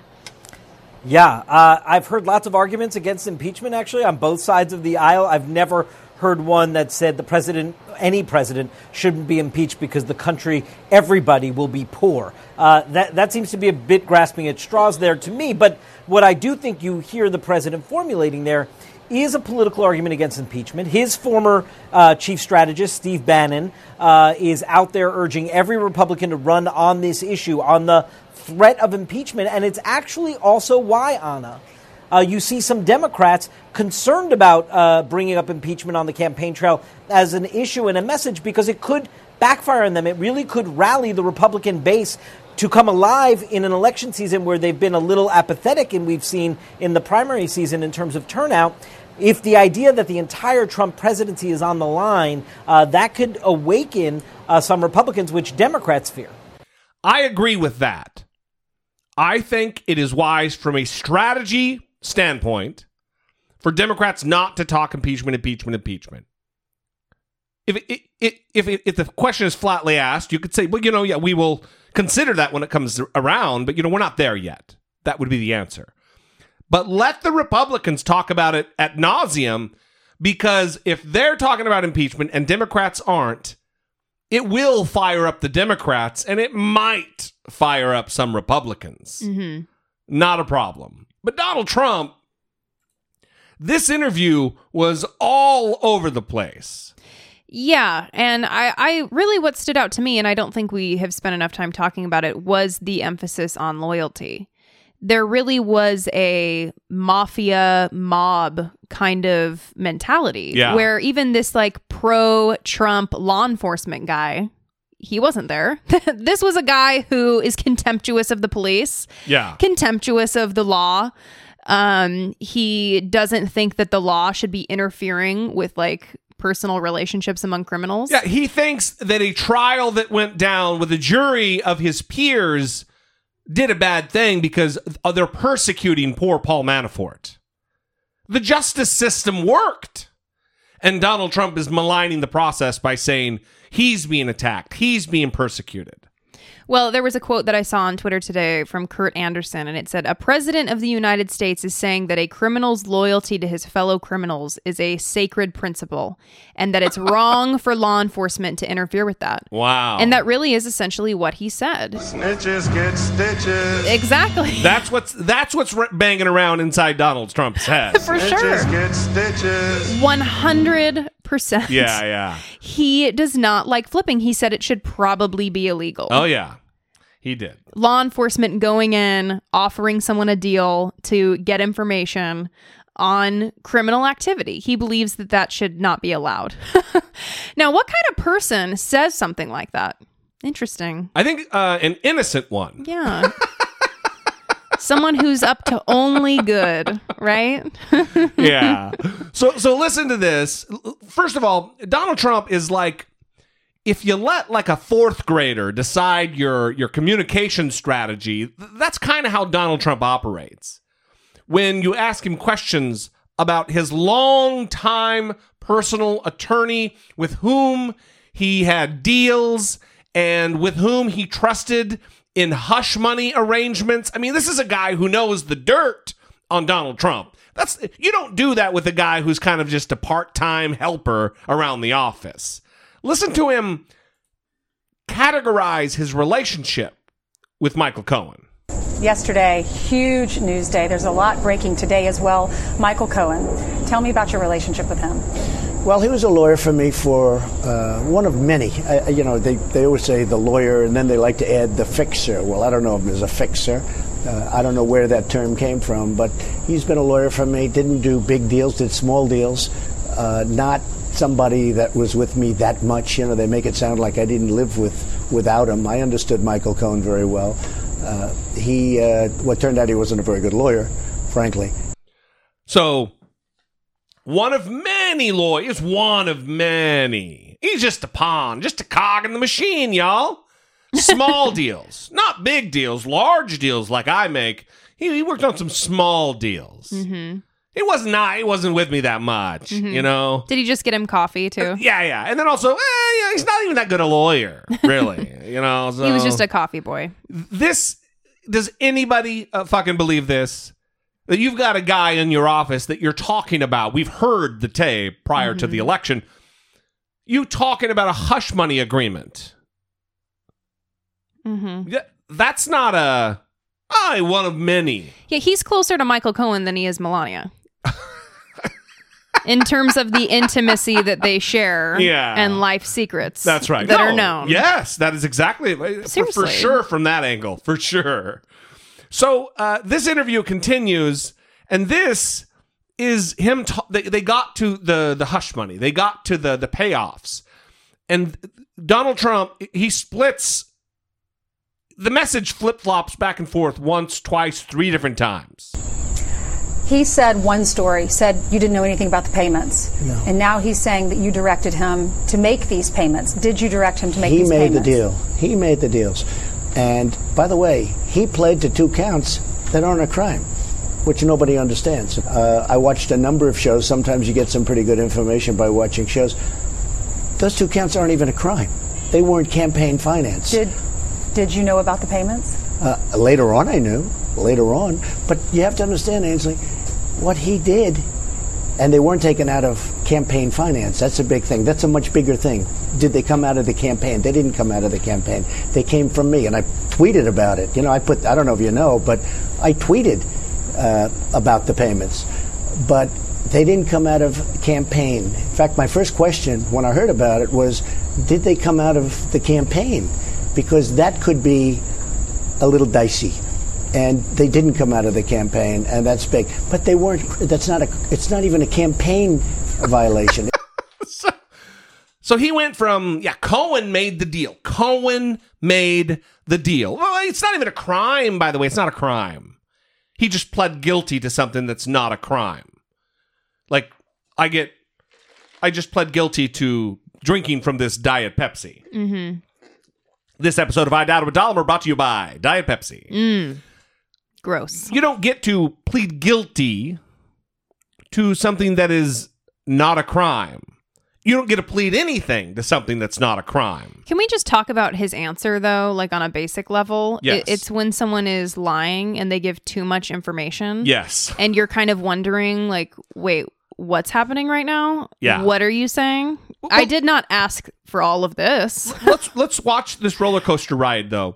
Speaker 11: Yeah, uh, I've heard lots of arguments against impeachment actually on both sides of the aisle. I've never heard one that said the president, any president, shouldn't be impeached because the country, everybody will be poor. Uh, that, that seems to be a bit grasping at straws there to me. But what I do think you hear the president formulating there is a political argument against impeachment. His former uh, chief strategist, Steve Bannon, uh, is out there urging every Republican to run on this issue, on the threat of impeachment. And it's actually also why, Anna, uh, you see some Democrats concerned about uh, bringing up impeachment on the campaign trail as an issue and a message because it could backfire on them. It really could rally the Republican base to come alive in an election season where they've been a little apathetic, and we've seen in the primary season in terms of turnout. If the idea that the entire Trump presidency is on the line, uh, that could awaken uh, some Republicans, which Democrats fear.
Speaker 3: I agree with that. I think it is wise from a strategy standpoint for Democrats not to talk impeachment, impeachment, impeachment. If it, it, if it, if the question is flatly asked, you could say, well, you know, yeah, we will consider that when it comes around, but you know, we're not there yet. That would be the answer. But let the Republicans talk about it at nauseum, because if they're talking about impeachment and Democrats aren't, it will fire up the Democrats and it might fire up some Republicans.
Speaker 4: Mm-hmm.
Speaker 3: Not a problem. But Donald Trump, this interview was all over the place.
Speaker 4: Yeah, and I, I really what stood out to me, and I don't think we have spent enough time talking about it, was the emphasis on loyalty. There really was a mafia mob kind of mentality
Speaker 3: Yeah.
Speaker 4: where even this like pro Trump law enforcement guy, he wasn't there. this was a guy who is contemptuous of the police
Speaker 3: Yeah.
Speaker 4: contemptuous of the law. Um, he doesn't think that the law should be interfering with like personal relationships among criminals.
Speaker 3: Yeah, he thinks that a trial that went down with a jury of his peers did a bad thing because they're persecuting poor Paul Manafort. The justice system worked. And Donald Trump is maligning the process by saying he's being attacked, he's being persecuted.
Speaker 4: Well, there was a quote that I saw on Twitter today from Kurt Andersen, and it said, A president of the United States is saying that a criminal's loyalty to his fellow criminals is a sacred principle, and that it's wrong for law enforcement to interfere with that.
Speaker 3: Wow.
Speaker 4: And that really is essentially what he said.
Speaker 12: Snitches get stitches.
Speaker 4: Exactly.
Speaker 3: That's what's that's what's r- banging around inside Donald Trump's head.
Speaker 4: For sure.
Speaker 12: Snitches get stitches.
Speaker 4: 100%.
Speaker 3: Yeah, yeah.
Speaker 4: He does not like flipping. He said it should probably be illegal.
Speaker 3: Oh yeah. He did.
Speaker 4: Law enforcement going in, offering someone a deal to get information on criminal activity. He believes that that should not be allowed. now, what kind of person says something like that? Interesting.
Speaker 3: I think uh, an innocent one.
Speaker 4: Yeah. Someone who's up to only good, right?
Speaker 3: yeah. So so listen to this. First of all, Donald Trump is like if you let like a fourth grader decide your your communication strategy, th- that's kind of how Donald Trump operates. When you ask him questions about his long-time personal attorney with whom he had deals and with whom he trusted in hush money arrangements. I mean, this is a guy who knows the dirt on Donald Trump. That's you don't do that with a guy who's kind of just a part-time helper around the office. Listen to him categorize his relationship with Michael Cohen.
Speaker 13: Yesterday, huge news day. There's a lot breaking today as well. Michael Cohen, tell me about your relationship with him.
Speaker 7: Well, he was a lawyer for me for uh, one of many. I, you know, they, they always say the lawyer, and then they like to add the fixer. Well, I don't know if there's a fixer. Uh, I don't know where that term came from, but he's been a lawyer for me. Didn't do big deals, did small deals. Uh, not somebody that was with me that much. You know, they make it sound like I didn't live with without him. I understood Michael Cohen very well. Uh, he, uh, what turned out he wasn't a very good lawyer, frankly.
Speaker 3: So, one of many lawyers, one of many. He's just a pawn, just a cog in the machine, y'all. Small deals, not big deals, large deals like I make. He, he worked on some small deals.
Speaker 4: Mm-hmm.
Speaker 3: He was not. He wasn't with me that much,
Speaker 4: Mhm.
Speaker 3: you know.
Speaker 4: Did he just get him coffee too?
Speaker 3: Yeah, yeah, and then also, eh, yeah, he's not even that good a lawyer, really. you know, so
Speaker 4: He was just a coffee boy.
Speaker 3: this. Does anybody uh, fucking believe this? That you've got a guy in your office that you're talking about. We've heard the tape prior to the
Speaker 4: Mm-hmm.
Speaker 3: election. You talking about a hush money agreement?
Speaker 4: Mm-hmm.
Speaker 3: Yeah, that's not a. I one of many.
Speaker 4: Yeah, he's closer to Michael Cohen than he is Melania. In terms of the intimacy that they share
Speaker 3: Yeah.
Speaker 4: and life secrets
Speaker 3: That's right.
Speaker 4: that are known.
Speaker 3: Yes, that is exactly for, for sure from that angle, for sure. So uh, this interview continues, and this is him. They, they got to the the hush money. They got to the the payoffs, and Donald Trump he splits. The message flip flops back and forth once, twice, three different times.
Speaker 13: He said one story, said you didn't know anything about the payments. No. And now he's saying that you directed him to make these payments. Did you direct him to make
Speaker 7: he
Speaker 13: these payments?
Speaker 7: He made the deal. He made the deals. And by the way, he pled to two counts that aren't a crime, which nobody understands. Uh, I watched a number of shows. Sometimes you get some pretty good information by watching shows. Those two counts aren't even a crime. They weren't campaign finance.
Speaker 13: Did Did you know about the payments?
Speaker 7: Uh, later on, I knew. Later on, but you have to understand, Ainsley, what he did, and they weren't taken out of campaign finance. That's a big thing. That's a much bigger thing. Did they come out of the campaign? They didn't come out of the campaign. They came from me, and I tweeted about it. You know, I put. I don't know if you know, but I tweeted uh, about the payments, but they didn't come out of campaign. In fact, my first question when I heard about it was, did they come out of the campaign? Because that could be a little dicey. And they didn't come out of the campaign, and that's big. But they weren't. That's not a. It's not even a campaign violation.
Speaker 3: So he went from, yeah, Cohen made the deal. Cohen made the deal. Well, it's not even a crime, by the way. It's not a crime. He just pled guilty to something that's not a crime. Like, I get, I just pled guilty to drinking from this Diet Pepsi.
Speaker 4: Mm-hmm.
Speaker 3: This episode of I Doubt It with Dollemore brought to you by Diet Pepsi.
Speaker 4: Mm. Gross.
Speaker 3: You don't get to plead guilty to something that is not a crime. You don't get to plead anything to something that's not a crime.
Speaker 4: Can we just talk about his answer though, like on a basic level?
Speaker 3: Yes.
Speaker 4: It- it's when someone is lying and they give too much information.
Speaker 3: Yes.
Speaker 4: And you're kind of wondering, like, wait, what's happening right now?
Speaker 3: Yeah.
Speaker 4: What are you saying? I did not ask for all of this.
Speaker 3: let's let's watch this roller coaster ride though.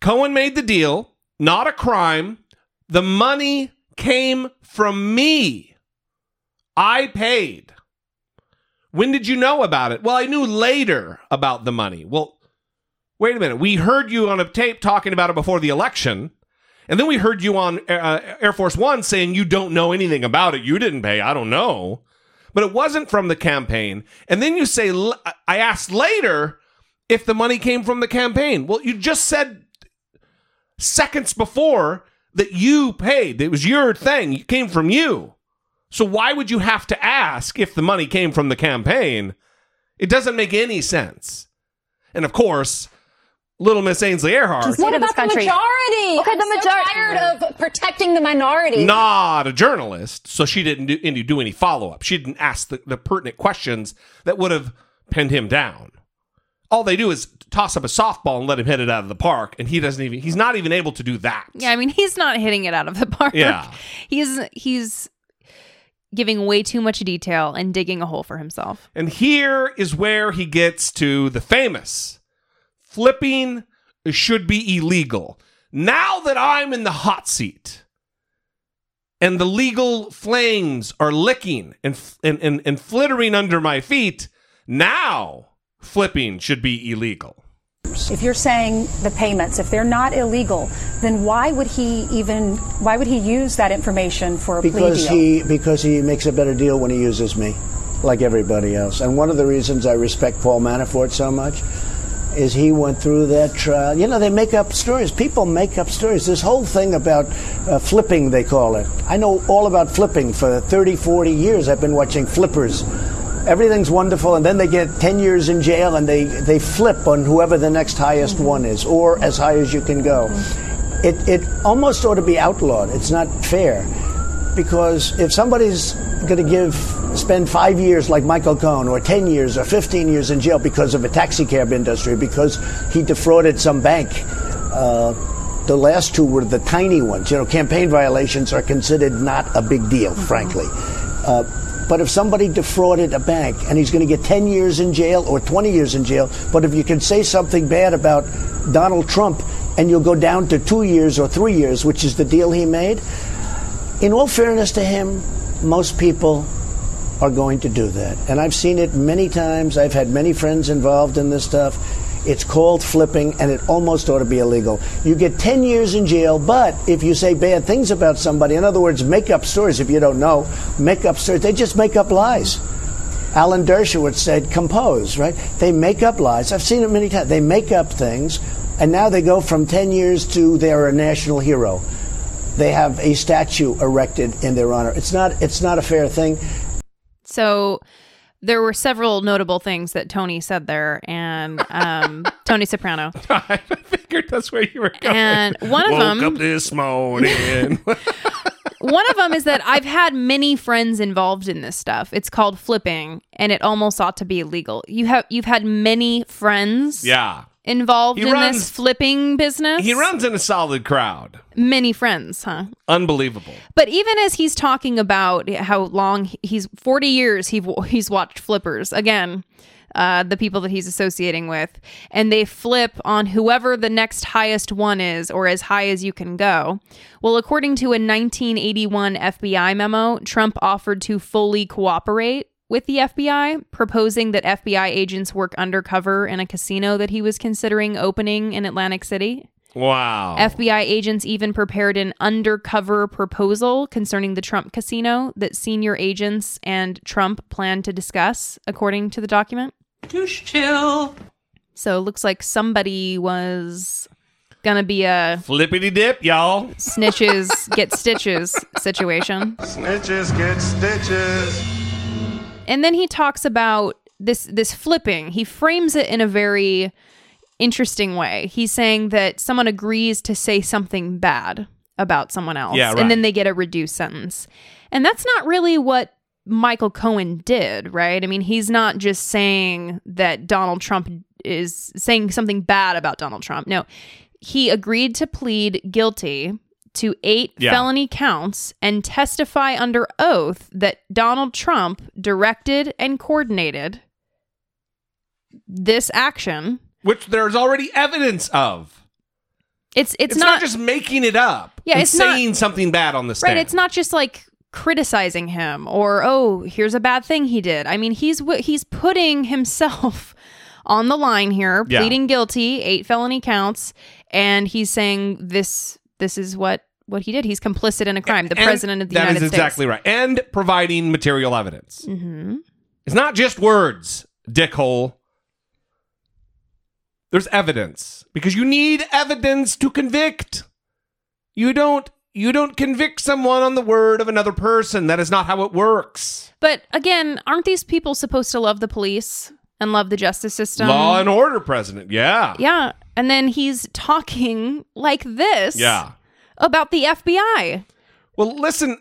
Speaker 3: Cohen made the deal, not a crime. The money came from me. I paid. When did you know about it? Well, I knew later about the money. Well, wait a minute. We heard you on a tape talking about it before the election. And then we heard you on uh, Air Force One saying you don't know anything about it. You didn't pay. I don't know. But it wasn't from the campaign. And then you say, I asked later if the money came from the campaign. Well, you just said seconds before that you paid. It was your thing. It came from you. So why would you have to ask if the money came from the campaign? It doesn't make any sense. And of course, little Miss Ainsley Earhardt,
Speaker 9: What about the majority? Okay, the majority. tired of protecting the minority.
Speaker 3: not a journalist, so she didn't do any, do any follow up. She didn't ask the, the pertinent questions that would have pinned him down. All they do is toss up a softball and let him hit it out of the park, and he doesn't even he's not even able to do that.
Speaker 4: Yeah, I mean, he's not hitting it out of the park.
Speaker 3: Yeah.
Speaker 4: He's he's giving way too much detail and digging a hole for himself.
Speaker 3: And here is where he gets to the famous flipping should be illegal. Now that I'm in the hot seat and the legal flames are licking and, and, and, and flittering under my feet, now flipping should be illegal.
Speaker 13: If you're saying the payments, if they're not illegal, then why would he even why would he use that information for a
Speaker 7: because
Speaker 13: plea deal?
Speaker 7: he because he makes a better deal when he uses me, like everybody else. And one of the reasons I respect Paul Manafort so much, is he went through that trial. You know, they make up stories. People make up stories. This whole thing about uh, flipping, they call it. I know all about flipping for 30, 40 years. I've been watching flippers. Everything's wonderful, and then they get 10 years in jail and they, they flip on whoever the next highest one is, or as high as you can go. It, it almost ought to be outlawed. It's not fair because if somebody's going to give spend five years like Michael Cohen, or ten years, or fifteen years in jail because of a taxi cab industry, because he defrauded some bank. Uh, the last two were the tiny ones. You know, campaign violations are considered not a big deal, frankly. Uh, but if somebody defrauded a bank and he's going to get 10 years in jail or 20 years in jail, but if you can say something bad about Donald Trump and you'll go down to two years or three years, which is the deal he made, in all fairness to him, most people are going to do that. And I've seen it many times. I've had many friends involved in this stuff. It's called flipping, and it almost ought to be illegal. You get 10 years in jail, but if you say bad things about somebody, in other words, make up stories, if you don't know, make up stories, they just make up lies. Alan Dershowitz said, compose, right? They make up lies. I've seen it many times. They make up things, and now they go from 10 years to they're a national hero. They have a statue erected in their honor. It's not, it's not a fair thing.
Speaker 4: So there were several notable things that Tony said there, and um, Tony Soprano.
Speaker 3: I figured that's where you were going.
Speaker 4: And one of
Speaker 3: Woke
Speaker 4: them-
Speaker 3: up this morning.
Speaker 4: One of them is that I've had many friends involved in this stuff. It's called flipping, and it almost ought to be illegal. You have you've had many friends
Speaker 3: yeah.
Speaker 4: Involved
Speaker 3: He
Speaker 4: in
Speaker 3: runs-
Speaker 4: this flipping business.
Speaker 3: He runs in a solid crowd.
Speaker 4: many friends, huh?
Speaker 3: Unbelievable.
Speaker 4: But even as he's talking about how long he's 40 years he he's watched flippers again, uh, the people that he's associating with, and they flip on whoever the next highest one is, or as high as you can go. Well, according to a 1981 FBI memo, Trump offered to fully cooperate with the FBI, proposing that FBI agents work undercover in a casino that he was considering opening in Atlantic City.
Speaker 3: Wow.
Speaker 4: FBI agents even prepared an undercover proposal concerning the Trump casino that senior agents and Trump planned to discuss, according to the document.
Speaker 3: Just chill.
Speaker 4: So it looks like somebody was gonna be a
Speaker 3: Flippity dip, y'all.
Speaker 4: snitches get stitches situation.
Speaker 12: Snitches get stitches.
Speaker 4: And then he talks about this this flipping. He frames it in a very interesting way. He's saying that someone agrees to say something bad about someone else
Speaker 3: Yeah, right.
Speaker 4: and then they get a reduced sentence. And that's not really what Michael Cohen did, right? I mean, he's not just saying that Donald Trump is saying something bad about Donald Trump. No. He agreed to plead guilty to eight
Speaker 3: Yeah.
Speaker 4: felony counts and testify under oath that Donald Trump directed and coordinated this action.
Speaker 3: Which there's already evidence of.
Speaker 4: It's it's,
Speaker 3: It's, not, just making it up.
Speaker 4: Yeah, it's not-
Speaker 3: saying something bad on the stand.
Speaker 4: right. It's not just like criticizing him or oh, here's a bad thing he did. I mean, he's he's putting himself on the line here,
Speaker 3: Yeah.
Speaker 4: pleading guilty, eight felony counts, and he's saying this this is what what he did. He's complicit in a crime. The
Speaker 3: And
Speaker 4: president of the
Speaker 3: that
Speaker 4: United
Speaker 3: is
Speaker 4: States.
Speaker 3: exactly right. And providing material evidence.
Speaker 4: hmm
Speaker 3: It's not just words, dickhole. There's evidence because you need evidence to convict. You don't you don't convict someone on the word of another person. That is not how it works.
Speaker 4: But again, aren't these people supposed to love the police and love the justice system?
Speaker 3: Law and order, president. Yeah.
Speaker 4: Yeah. And then he's talking like this
Speaker 3: Yeah.
Speaker 4: about the FBI.
Speaker 3: Well, listen,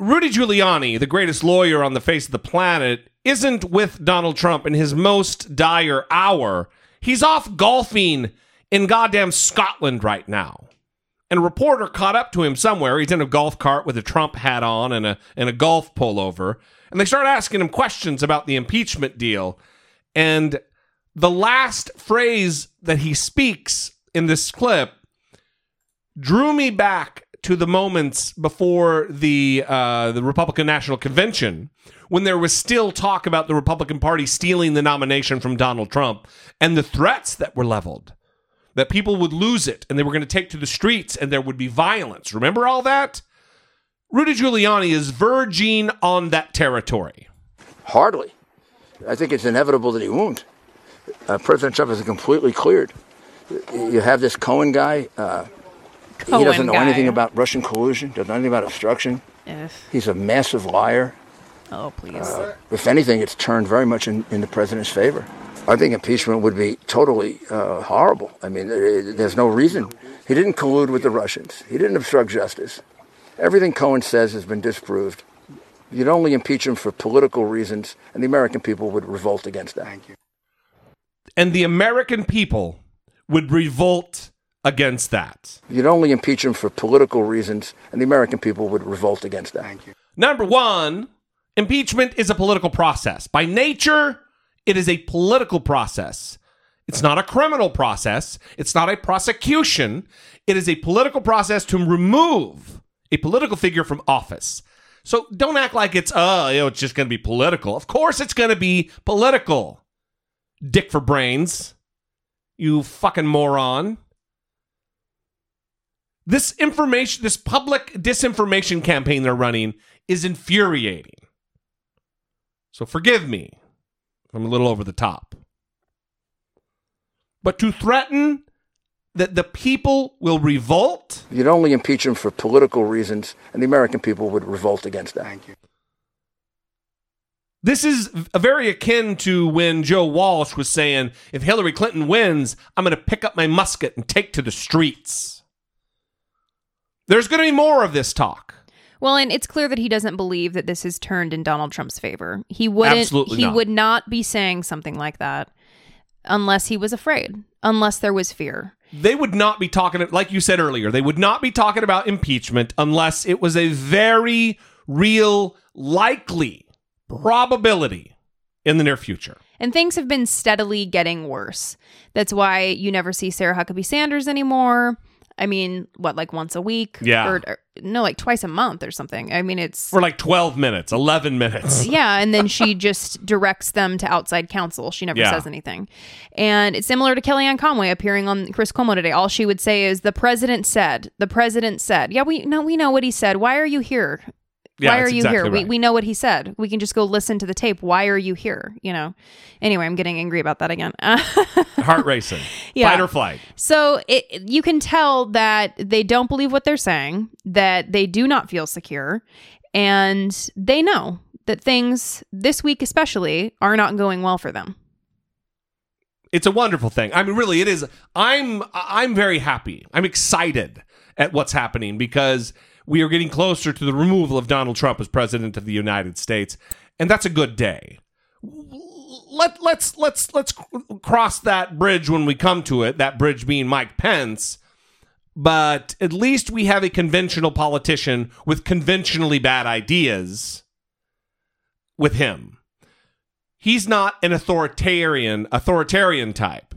Speaker 3: Rudy Giuliani, the greatest lawyer on the face of the planet, isn't with Donald Trump in his most dire hour. He's off golfing in goddamn Scotland right now. And a reporter caught up to him somewhere. He's in a golf cart with a Trump hat on and a and a golf pullover. And they start asking him questions about the impeachment deal. And the last phrase that he speaks in this clip drew me back to the moments before the uh, the Republican National Convention when there was still talk about the Republican Party stealing the nomination from Donald Trump and the threats that were leveled that people would lose it and they were going to take to the streets and there would be violence. Remember all that? Rudy Giuliani is verging on that territory.
Speaker 14: Hardly. I think it's inevitable that he won't. Uh, President Trump is completely cleared. You have this Cohen guy. Uh, he doesn't know
Speaker 4: guy.
Speaker 14: anything about Russian collusion. Doesn't know anything about obstruction. Yes. He's a massive liar.
Speaker 4: Oh, please.
Speaker 14: Uh, if anything, it's turned very much in, in the president's favor. I think impeachment would be totally uh, horrible. I mean, there's no reason. He didn't collude with the Russians. He didn't obstruct justice. Everything Cohen says has been disproved. You'd only impeach him for political reasons, and the American people would revolt against that. Thank you.
Speaker 3: And the American people would revolt against that.
Speaker 14: You'd only impeach him for political reasons, and the American people would revolt against that. Thank you.
Speaker 3: Number one, impeachment is a political process. By nature, it is a political process. It's not a criminal process. It's not a prosecution. It is a political process to remove a political figure from office. So don't act like it's, uh, oh, you know, it's just going to be political. Of course it's going to be political. Dick for brains. You fucking moron. This information, this public disinformation campaign they're running is infuriating. So forgive me I'm a little over the top. But to threaten that the people will revolt,
Speaker 14: You'd only impeach him for political reasons, and the American people would revolt against that. Thank you.
Speaker 3: this is very akin to when Joe Walsh was saying, if Hillary Clinton wins, I'm going to pick up my musket and take to the streets. There's going to be more of this talk.
Speaker 4: Well, and it's clear that he doesn't believe that this has turned in Donald Trump's favor. He wouldn't
Speaker 3: Absolutely
Speaker 4: he
Speaker 3: not.
Speaker 4: would not be saying something like that unless he was afraid, unless there was fear.
Speaker 3: They would not be talking like you said earlier they would not be talking about impeachment unless it was a very real likely probability in the near future
Speaker 4: And things have been steadily getting worse. That's why you never see Sarah Huckabee Sanders anymore. I mean, what, like once a week?
Speaker 3: Yeah.
Speaker 4: Or, or- no, like twice a month or something. I mean, it's.
Speaker 3: for like 12 minutes 11 minutes
Speaker 4: yeah, and then she just directs them to outside counsel. She never
Speaker 3: Yeah.
Speaker 4: says anything. And it's similar to Kellyanne Conway appearing on Chris Cuomo today. All she would say is, "The president said." The president said. Yeah, we know we know what he said. Why are you here?
Speaker 3: Yeah,
Speaker 4: Why are you
Speaker 3: exactly
Speaker 4: here? We, we know what he said. We can just go listen to the tape. Why are you here? You know. Anyway, I'm getting angry about that again.
Speaker 3: heart racing
Speaker 4: Yeah.
Speaker 3: fight or flight
Speaker 4: So it, you can tell that they don't believe what they're saying, that they do not feel secure, and they know that things this week, especially, are not going well for them.
Speaker 3: it's a wonderful thing i mean really it is i'm i'm very happy i'm excited at what's happening because we are getting closer to the removal of donald trump as president of the united states and that's a good day let let's let's let's cross that bridge when we come to it that bridge being mike pence but at least we have a conventional politician with conventionally bad ideas with him he's not an authoritarian authoritarian type.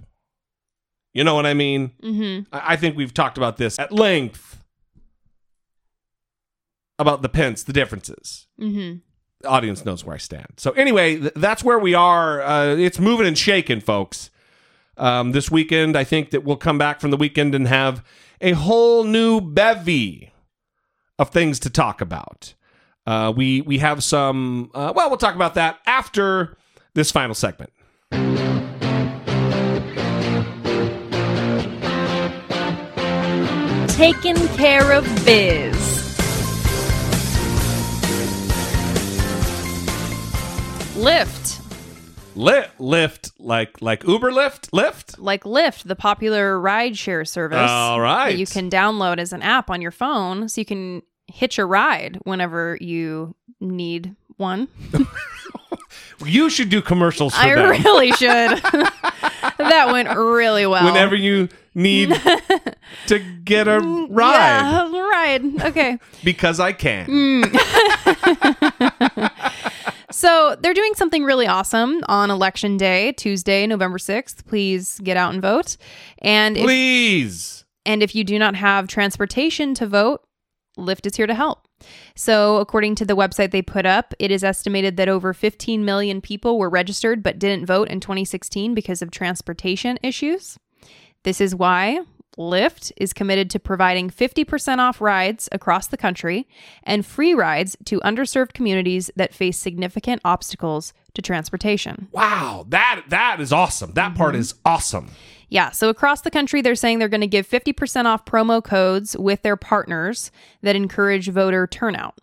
Speaker 3: You know what I mean?
Speaker 4: Mm-hmm.
Speaker 3: I I think we've talked about this at length about the Pence, the differences.
Speaker 4: Mm-hmm.
Speaker 3: The audience knows where I stand. So anyway, th- that's where we are. Uh, it's moving and shaking, folks. Um, this weekend, I think that we'll come back from the weekend and have a whole new bevy of things to talk about. Uh, we we have some. Uh, well, we'll talk about that after this final segment.
Speaker 4: Taking care of biz. Lyft.
Speaker 3: Lyft, Lyft, like like Uber, Lyft, Lyft.
Speaker 4: Like Lyft, the popular rideshare service.
Speaker 3: All right.
Speaker 4: You can download as an app on your phone so you can hitch a ride whenever you need one.
Speaker 3: You should do commercials for
Speaker 4: I
Speaker 3: them.
Speaker 4: really should. that went really well.
Speaker 3: Whenever you need to get a ride,
Speaker 4: Yeah, ride. Okay.
Speaker 3: because I can.
Speaker 4: Mm. So they're doing something really awesome on election day, Tuesday, November 6th. Please get out and vote. And if,
Speaker 3: Please.
Speaker 4: and if you do not have transportation to vote, Lyft is here to help. So, according to the website they put up, it is estimated that over 15 million people were registered but didn't vote in 2016 because of transportation issues. This is why Lyft is committed to providing 50% off rides across the country and free rides to underserved communities that face significant obstacles to transportation.
Speaker 3: Wow, that that is awesome. That part
Speaker 4: Mm-hmm.
Speaker 3: is awesome.
Speaker 4: Yeah, so across the country, they're saying they're going to give 50% off promo codes with their partners that encourage voter turnout.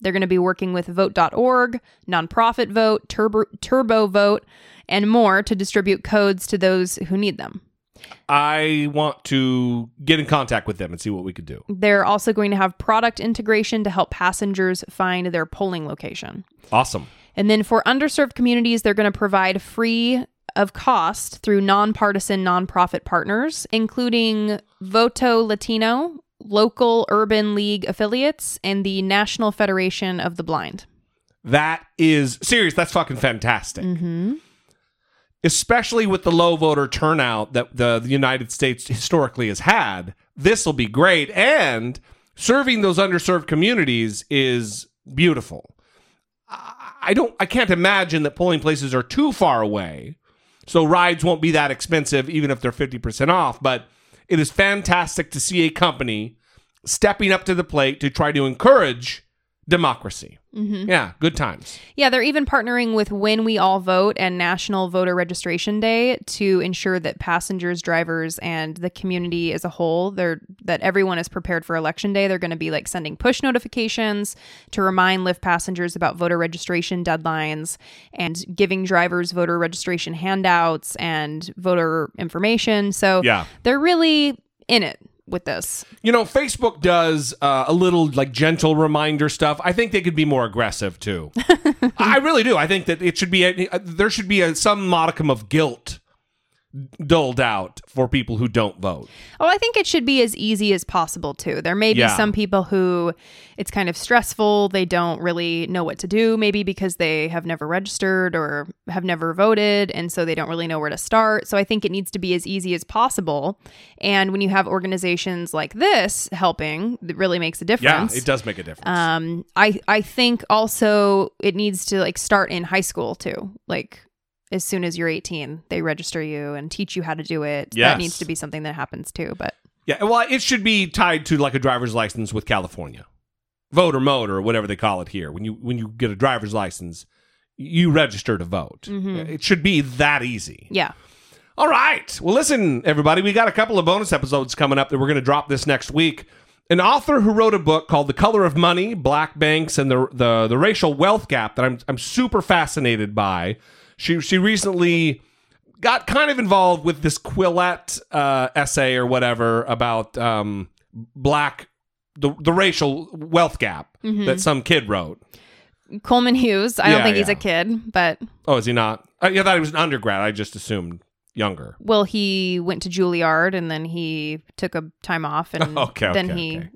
Speaker 4: They're going to be working with Vote.org, Nonprofit Vote, Turbo, Turbo Vote, and more to distribute codes to those who need them.
Speaker 3: I want to get in contact with them and see what we could do.
Speaker 4: They're also going to have product integration to help passengers find their polling location.
Speaker 3: Awesome.
Speaker 4: And then for underserved communities, they're going to provide free of cost through nonpartisan nonprofit partners, including Voto Latino, local urban league affiliates, and the National Federation of the Blind.
Speaker 3: That is serious. That's fucking fantastic.
Speaker 4: Mm-hmm.
Speaker 3: Especially with the low voter turnout that the, the United States historically has had. This will be great. And serving those underserved communities is beautiful. I don't I can't imagine that polling places are too far away. So rides won't be that expensive even if they're 50% off, but it is fantastic to see a company stepping up to the plate to try to encourage democracy.
Speaker 4: Mhm.
Speaker 3: Yeah, good times.
Speaker 4: Yeah, they're even partnering with When We All Vote and National Voter Registration Day to ensure that passengers, drivers, and the community as a whole, they're that everyone is prepared for election day. They're going to be like sending push notifications to remind Lyft passengers about voter registration deadlines and giving drivers voter registration handouts and voter information. So
Speaker 3: Yeah.
Speaker 4: they're really in it with this.
Speaker 3: You know, Facebook does uh, a little like gentle reminder stuff. I think they could be more aggressive too. I really do. I think that it should be a, there should be a, some modicum of guilt doled out for people who don't vote.
Speaker 4: Oh, I think it should be as easy as possible too. There may be
Speaker 3: Yeah.
Speaker 4: some people who it's kind of stressful. They don't really know what to do, maybe because they have never registered or have never voted, and so they don't really know where to start. So I think it needs to be as easy as possible. And when you have organizations like this helping, it really makes a difference.
Speaker 3: Yeah, it does make a difference.
Speaker 4: Um, I I think also it needs to like start in high school too. Like as soon as you're 18, they register you and teach you how to do it.
Speaker 3: Yes.
Speaker 4: That needs to be something that happens too. But
Speaker 3: Yeah, well, it should be tied to like a driver's license with California, voter mode or whatever they call it here. When you when you get a driver's license, you register to vote.
Speaker 4: Mhm.
Speaker 3: It should be that easy.
Speaker 4: yeah,
Speaker 3: All right. Well, listen, everybody, we got a couple of bonus episodes coming up that we're going to drop this next week. An author who wrote a book called "The Color of Money: Black Banks and the the, the Racial Wealth Gap" that I'm I'm super fascinated by. She she recently got kind of involved with this Quillette uh, essay or whatever about um, black the the racial wealth gap
Speaker 4: Mhm.
Speaker 3: that some kid wrote.
Speaker 4: Coleman Hughes. I don't
Speaker 3: Yeah,
Speaker 4: think he's a kid, but
Speaker 3: Oh, is he not? I, I thought he was an undergrad. I just assumed younger.
Speaker 4: well, he went to Juilliard and then he took a time off and
Speaker 3: Okay,
Speaker 4: then
Speaker 3: okay,
Speaker 4: he
Speaker 3: okay.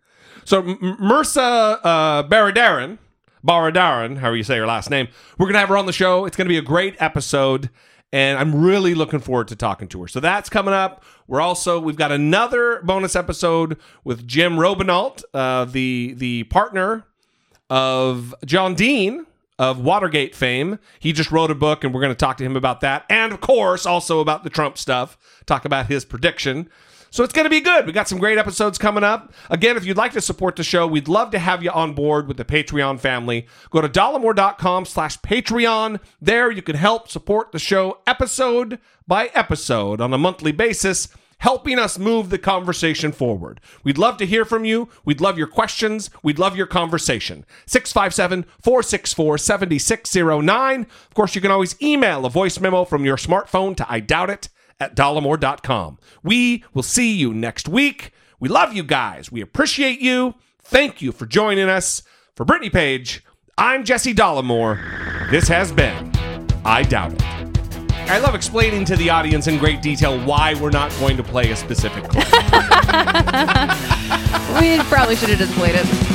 Speaker 3: So M- M- Mehrsa uh, Baradaran, Baradaran, however you say her last name, we're gonna have her on the show. It's gonna be a great episode, and I'm really looking forward to talking to her. So that's coming up. We're also we've got another bonus episode with Jim Robenalt, uh, the the partner of John Dean of Watergate fame. He just wrote a book, and we're going to talk to him about that. And of course, also about the Trump stuff, talk about his prediction. So it's going to be good. We got some great episodes coming up. Again, if you'd like to support the show, we'd love to have you on board with the Patreon family. Go to dollemore.com slash Patreon. There you can help support the show episode by episode on a monthly basis helping us move the conversation forward. We'd love to hear from you. We'd love your questions. We'd love your conversation. 657 464 7609. Of course, you can always email a voice memo from your smartphone to I doubt it at dollemore.com. We will see you next week. We love you guys. We appreciate you. Thank you for joining us. For Brittany Page, I'm Jesse Dollemore. This has been I Doubt It. I love explaining to the audience in great detail why we're not going to play a specific clip.
Speaker 4: we probably should have just played it.